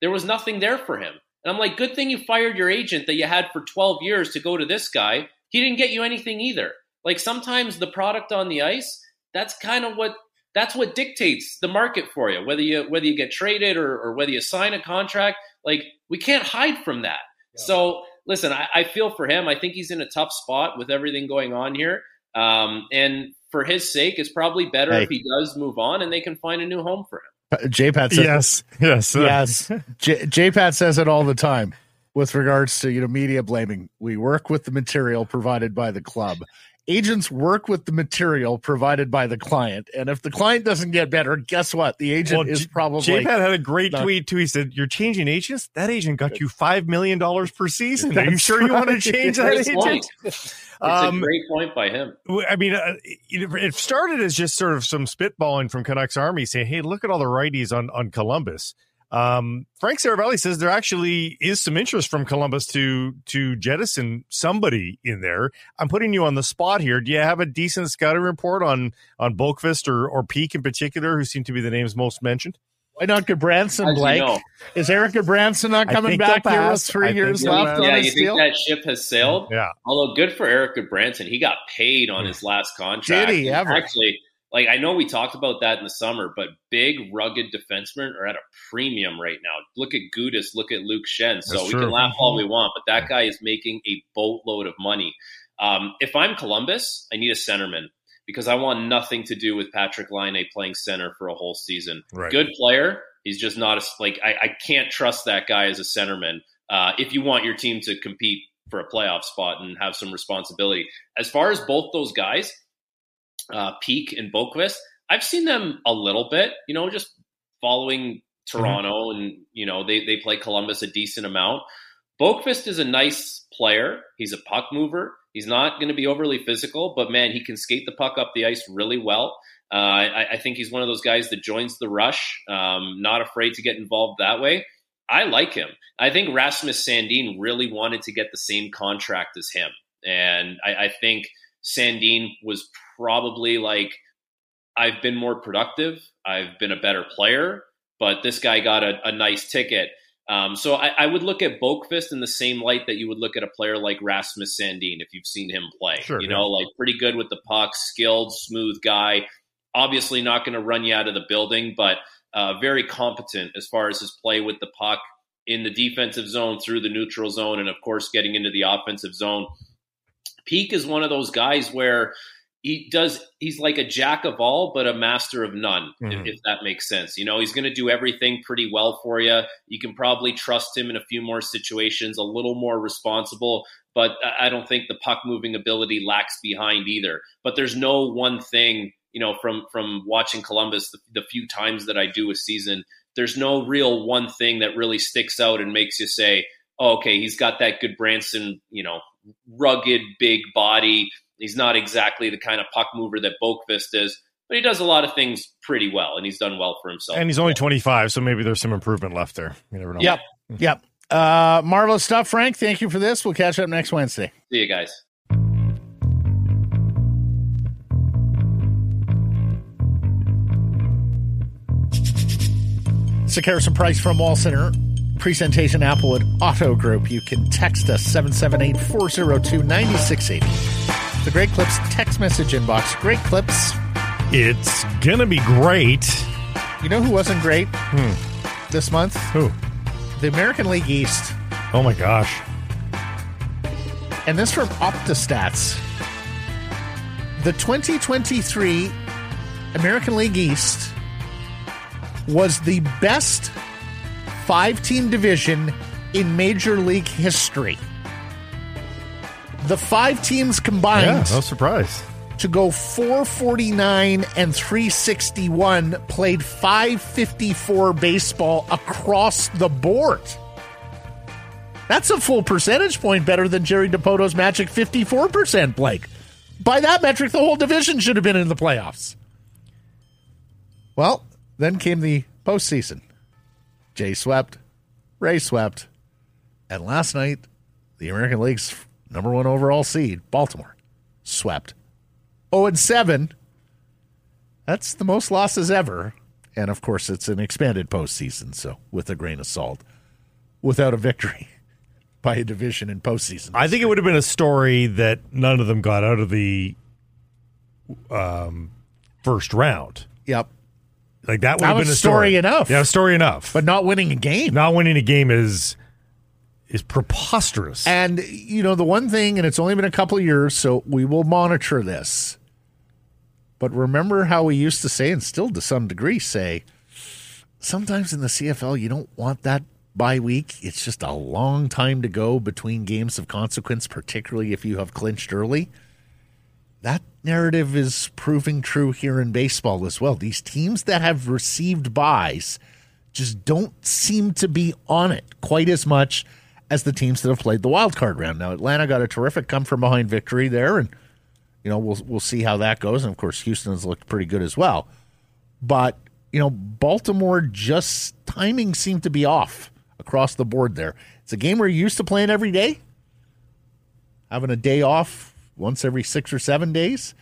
There was nothing there for him. And I'm like, good thing you fired your agent that you had for 12 years to go to this guy. He didn't get you anything either. Like sometimes the product on the ice, that's kind of what that's what dictates the market for you. Whether you whether you get traded or, or whether you sign a contract, like we can't hide from that. Yeah. So listen, I, I, feel for him. I think he's in a tough spot with everything going on here. Um, and for his sake, it's probably better hey. if he does move on and they can find a new home for him. J Pat says yes, yes, yes. J Pat says it all the time with regards to you know media blaming. We work with the material provided by the club agents work with the material provided by the client. And if the client doesn't get better, guess what? The agent well, is probably. JPAT had a great not, tweet too. He said, You're changing agents? That agent got you $5 million per season. Are you sure right. you want to change that agent? It's um, a great point by him. I mean, uh, it started as just sort of some spitballing from Canucks Army saying, Hey, look at all the righties on, on Columbus. Um, Frank Seravalli says there actually is some interest from Columbus to to jettison somebody in there. I'm putting you on the spot here. Do you have a decent scouting report on on Boqvist or or Peeke in particular, who seem to be the names most mentioned? Why not Gudbranson, Blake? You know? Is Erik Gudbranson not coming back here with three I years left? Yeah, you think that ship has sailed? Yeah. Although good for Erik Gudbranson, he got paid on his last contract. Did he ever? Actually, like I know we talked about that in the summer, but big rugged defensemen are at a premium right now. Look at Gudas, look at Luke Schenn. So That's we true. can laugh all we want, but that guy is making a boatload of money. Um, if I'm Columbus, I need a centerman because I want nothing to do with Patrik Laine playing center for a whole season. Right. Good player. He's just not a like I, I can't trust that guy as a centerman. Uh, if you want your team to compete for a playoff spot and have some responsibility. As far as both those guys, uh, Peeke and Boqvist, I've seen them a little bit. You know, just following Toronto, mm-hmm. and you know they they play Columbus a decent amount. Boqvist is a nice player. He's a puck mover. He's not going to be overly physical, but man, he can skate the puck up the ice really well. Uh, I, I, think he's one of those guys that joins the rush, um, not afraid to get involved that way. I like him. I think Rasmus Sandin really wanted to get the same contract as him. And I, I think Sandin was probably like, I've been more productive. I've been a better player, but this guy got a, a nice ticket. Um, so I, I, would look at Boqvist in the same light that you would look at a player like Rasmus Sandin if you've seen him play. Sure, you yeah. know, like pretty good with the puck, skilled, smooth guy. Obviously, not going to run you out of the building, but uh, very competent as far as his play with the puck in the defensive zone, through the neutral zone, and of course, getting into the offensive zone. Peeke is one of those guys where he does he's like a jack of all but a master of none Mhm. if, if that makes sense. You know he's going to do everything pretty well for you you can probably trust him in a few more situations a little more responsible but I- i don't think the puck moving ability lacks behind either. But there's no one thing you know from from watching columbus the, the few times that i do a season there's no real one thing that really sticks out and makes you say oh, okay he's got that Gudbranson you know rugged big body He's not exactly the kind of puck mover that Boqvist is, but he does a lot of things pretty well, and he's done well for himself. And he's only 25, so maybe there's some improvement left there. You never know. Yep. Yep. Uh, marvelous stuff, Frank. Thank you for this. We'll catch up next Wednesday. See you guys. It's a Harrison Price from Wall Center. Presentation Applewood Auto Group. You can text us 778 402 9680. The Great Clips text message inbox. Great Clips. It's going to be great. You know who wasn't great hmm. this month? Who? The American League East. Oh my gosh. And this from OptaStats. The 2023 American League East was the best five team division in Major League history. The five teams combined Yeah, no surprise. to go 449 and 361 played 554 baseball across the board. That's a full percentage point better than Jerry Dipoto's magic 54%, Blake. By that metric, the whole division should have been in the playoffs. Well, then came the postseason. Jay swept, Ray swept, and last night, the American League's number one overall seed, Baltimore, swept. 0 and 7. That's the most losses ever. And of course, it's an expanded postseason, so with a grain of salt, without a victory by a division in postseason. I think it would have been a story that none of them got out of the um, first round. Yep. Like that would That have been a story story enough. Yeah, story enough. But not winning a game. not winning a game is is preposterous. And, you know, the one thing, and it's only been a couple of years, so we will monitor this. But remember how we used to say, and still to some degree say, sometimes in the CFL, you don't want that bye week. It's just a long time to go between games of consequence, particularly if you have clinched early. That narrative is proving true here in baseball as well. These teams that have received byes just don't seem to be on it quite as much as the teams that have played the wild card round. Now Atlanta got a terrific come from behind victory there, and you know we'll we'll see how that goes. And of course, Houston's looked pretty good as well. But you know, Baltimore just timing seemed to be off across the board there. It's a game we're used to playing every day, having a day off once every six or seven days,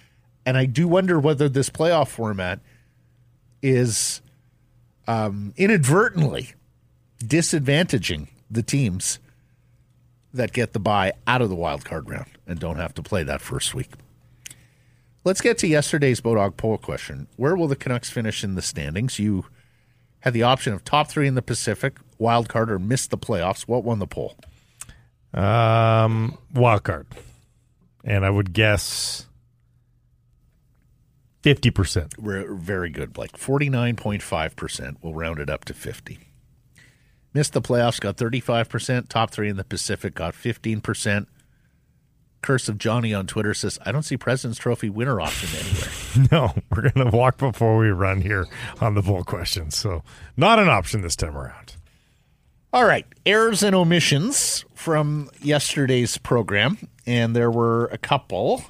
and I do wonder whether this playoff format is um, inadvertently disadvantaging the teams that get the bye out of the wild card round and don't have to play that first week. Let's get to yesterday's Bodog poll question. Where will the Canucks finish in the standings? You had the option of top three in the Pacific, wild card, or miss the playoffs. What won the poll? Um, wild card. And I would guess fifty percent. We're very good, Blake. 49.5%. We'll round it up to 50. Missed the playoffs, got 35%. Top three in the Pacific got 15%. Curse of Johnny on Twitter says, I don't see President's Trophy winner option anywhere. No, we're going to walk before we run here on the poll questions. So, not an option this time around. All right, errors and omissions from yesterday's program, and there were a couple.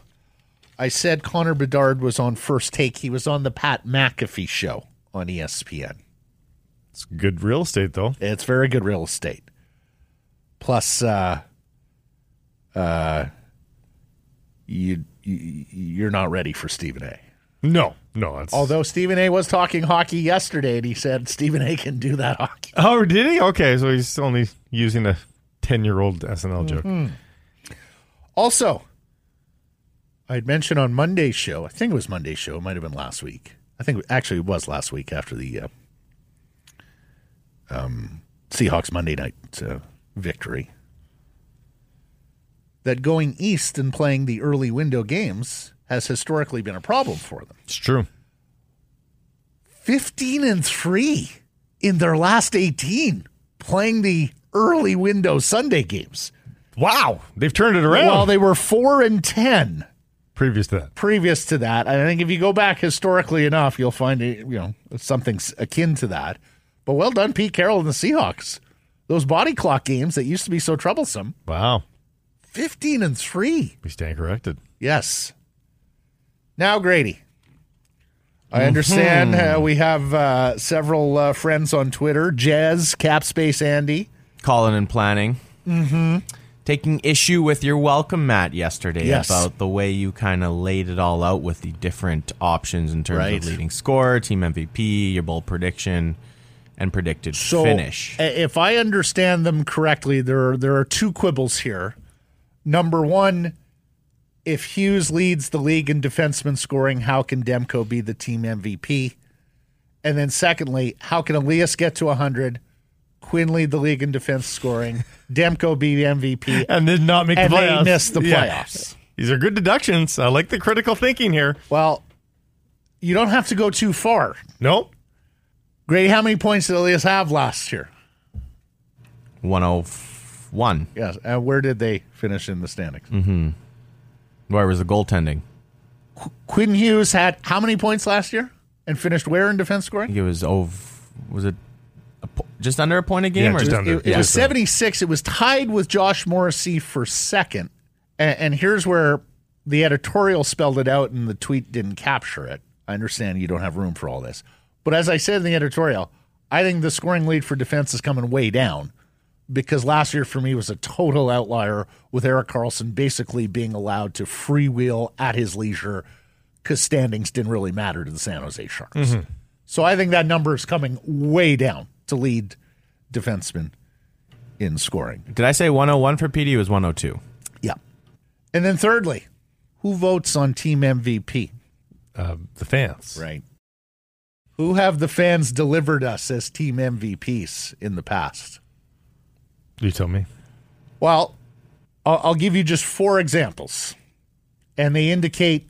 I said Connor Bedard was on first take. He was on the Pat McAfee show on ESPN. It's good real estate, though. It's very good real estate. Plus, uh, uh, you, you you're not ready for Stephen A. No, no. That's, Although Stephen A. was talking hockey yesterday, and he said Stephen A. can do that hockey. oh, did he? Okay, so he's only using a ten-year-old SNL joke. Also, I had mentioned on Monday's show. I think it was Monday's show. It might have been last week. I think actually it was last week after the uh, um, Seahawks Monday night uh, victory. That going east and playing the early window games has historically been a problem for them. It's true. 15 and 3 in their last 18 playing the early window Sunday games. Wow, they've turned it around. While they were 4 and 10 previous to that. previous to that. I think if you go back historically enough, you'll find you know something akin to that. But well done, Pete Carroll and the Seahawks. Those body clock games that used to be so troublesome. Wow, 15 and 3. we stand corrected. Yes. Now, Grady. I understand uh, we have uh, several uh, friends on Twitter Jez, Capspace Andy. Calling and planning. Mm-hmm. Taking issue with your welcome mat yesterday Yes. about the way you kind of laid it all out with the different options in terms Right. of leading score, team MVP, your bold prediction, and predicted So, finish. if I understand them correctly, there are, there are two quibbles here. Number one, if Hughes leads the league in defenseman scoring, how can Demko be the team MVP? And then secondly, how can Elias get to 100, Quinn lead the league in defense scoring, Demko be the MVP, And did not make and the they playoffs. miss the Yeah. playoffs? These are good deductions. I like the critical thinking here. Well, you don't have to go too far. Nope. Grady, how many points did Elias have last year? 101. Yes. And where did they finish in the standings? Mm-hmm. Where was the goaltending? Quinn Hughes had how many points last year and finished where in defense I scoring? think it was over. Was it a po- just under a point a game? Yeah, or just just- under. It, it Yeah. was 76. It was tied with Josh Morrissey for second. And, and here's where the editorial spelled it out and the tweet didn't capture it. I understand you don't have room for all this. But as I said in the editorial, I think the scoring lead for defense is coming way down because last year for me was a total outlier with Erik Karlsson basically being allowed to freewheel at his leisure because standings didn't really matter to the San Jose Sharks. So I think that number is coming way down to lead defensemen in scoring. Did I say 101 for PD? It was 102. Yeah. And then thirdly, who votes on team MVP? Uh, the fans. Right. Who have the fans delivered us as team MVPs in the past? You tell me. Well, I'll, I'll give you just four examples, and they indicate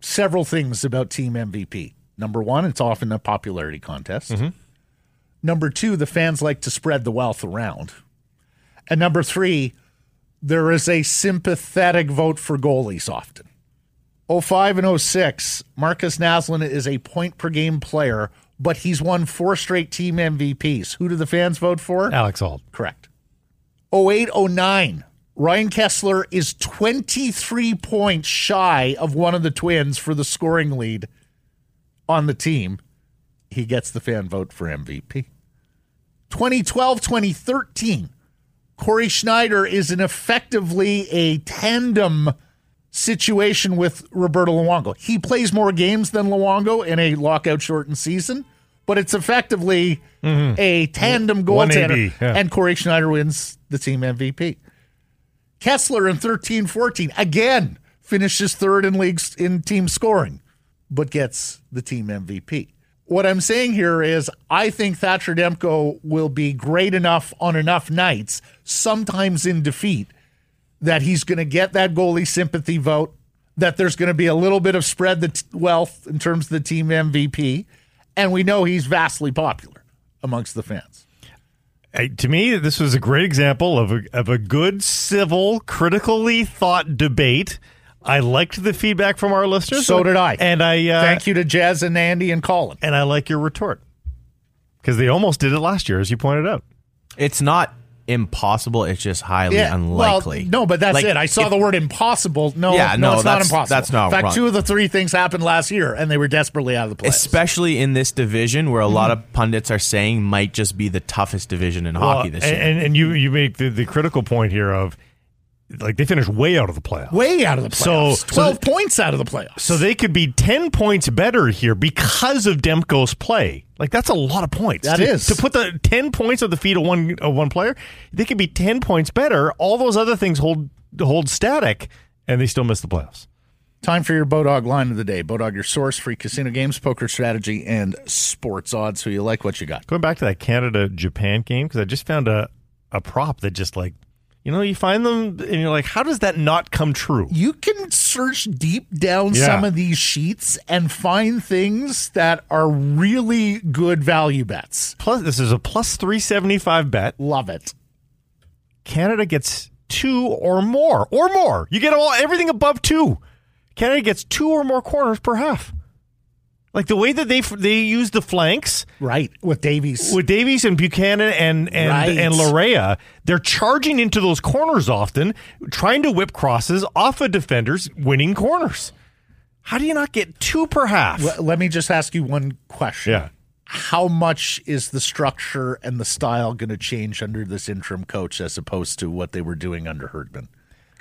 several things about team MVP. Number one, it's often a popularity contest. Mm-hmm. Number two, the fans like to spread the wealth around. And number three, there is a sympathetic vote for goalies often. 05 and 06, Markus Naslund is a point per game player, but he's won four straight team MVPs. Who do the fans vote for? Alex Auld. Correct. 08 09. Ryan Kesler is 23 points shy of one of the twins for the scoring lead on the team. He gets the fan vote for MVP. 2012 2013. Cory Schneider is in effectively a tandem situation with Roberto Luongo. He plays more games than Luongo in a lockout shortened season, but it's effectively a tandem goaltender. Yeah. And Cory Schneider wins the team MVP. Kesler in 13 14 again finishes third in leagues in team scoring, but gets the team MVP. What I'm saying here is I think Thatcher Demko will be great enough on enough nights, sometimes in defeat, that he's going to get that goalie sympathy vote, that there's going to be a little bit of spread the t- wealth in terms of the team MVP, and we know he's vastly popular amongst the fans. Hey, to me, this was a great example of a, of a good, civil, critically thought debate. I liked the feedback from our listeners. So did I. And I uh, Thank you to Jazz and Andy and Colin. and I like your retort because they almost did it last year, as you pointed out. It's not impossible. It's just highly unlikely. Well, no, but that's Like, it. I saw if- the word impossible. No, Yeah, no, no, it's not impossible. that's not In fact, wrong. two of the three things happened last year, and they were desperately out of the playoffs. especially in this division where a lot Mm-hmm. of pundits are saying might just be the toughest division in Well, hockey this year. And, and you you make the, the critical point here of like they finished way out of the playoffs. Way out of the So- playoffs. so Twelve the- points out of the playoffs. So they could be 10 points better here because of Demko's play. Like that's a lot of points. That to, is. to put the 10 points at the feet of one of one player. They could be 10 points better. All those other things hold hold static and they still miss the playoffs. Time for your Bodog line of the day. Bodog, your source, free casino games, poker strategy, and sports odds. So you like what you got. Going back to that Canada Japan game because I just found a a prop that just like you know you find them and you're like how does that not come true? You can search deep down Yeah. some of these sheets and find things that are really good value bets. Plus this is a plus 375 bet. Love it. Canada gets two or more, or more. You get all everything above two. Canada gets two or more corners per half. Like the way that they they use the flanks Right. With Davies. with Davies and Buchanan and and Right. and Laryea, they're charging into those corners often, trying to whip crosses off of defenders, winning corners. How do you not get two per half? Let me just ask you one question. yeah. How much is the structure and the style going to change under this interim coach as opposed to what they were doing under Herdman?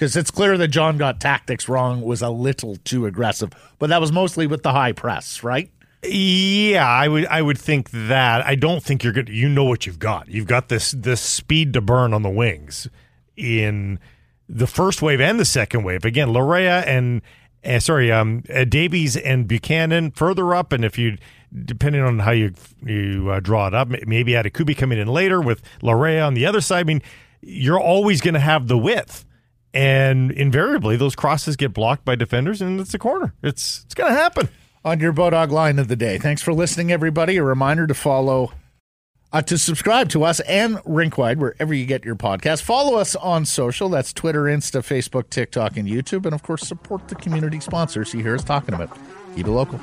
Because it's clear that John got tactics wrong, was a little too aggressive, but that was mostly with the high press, right? Yeah, I would I would think that. I don't think you're good. You know what you've got. You've got this this speed to burn on the wings in the first wave and the second wave. Again, Laryea and uh, sorry, um, uh, Davies and Buchanan further up, and if you depending on how you you uh, draw it up, maybe add a Kubi coming in later with Laryea on the other side. I mean, you're always going to have the width. And invariably, those crosses get blocked by defenders, and it's a corner. It's it's going to happen. on your Bodog line of the day. Thanks for listening, everybody. A reminder to follow, uh, to subscribe to us and Rinkwide wherever you get your podcast. Follow us on social. That's Twitter, Insta, Facebook, TikTok, and YouTube. And of course, support the community sponsors you hear us talking about. Keep it local.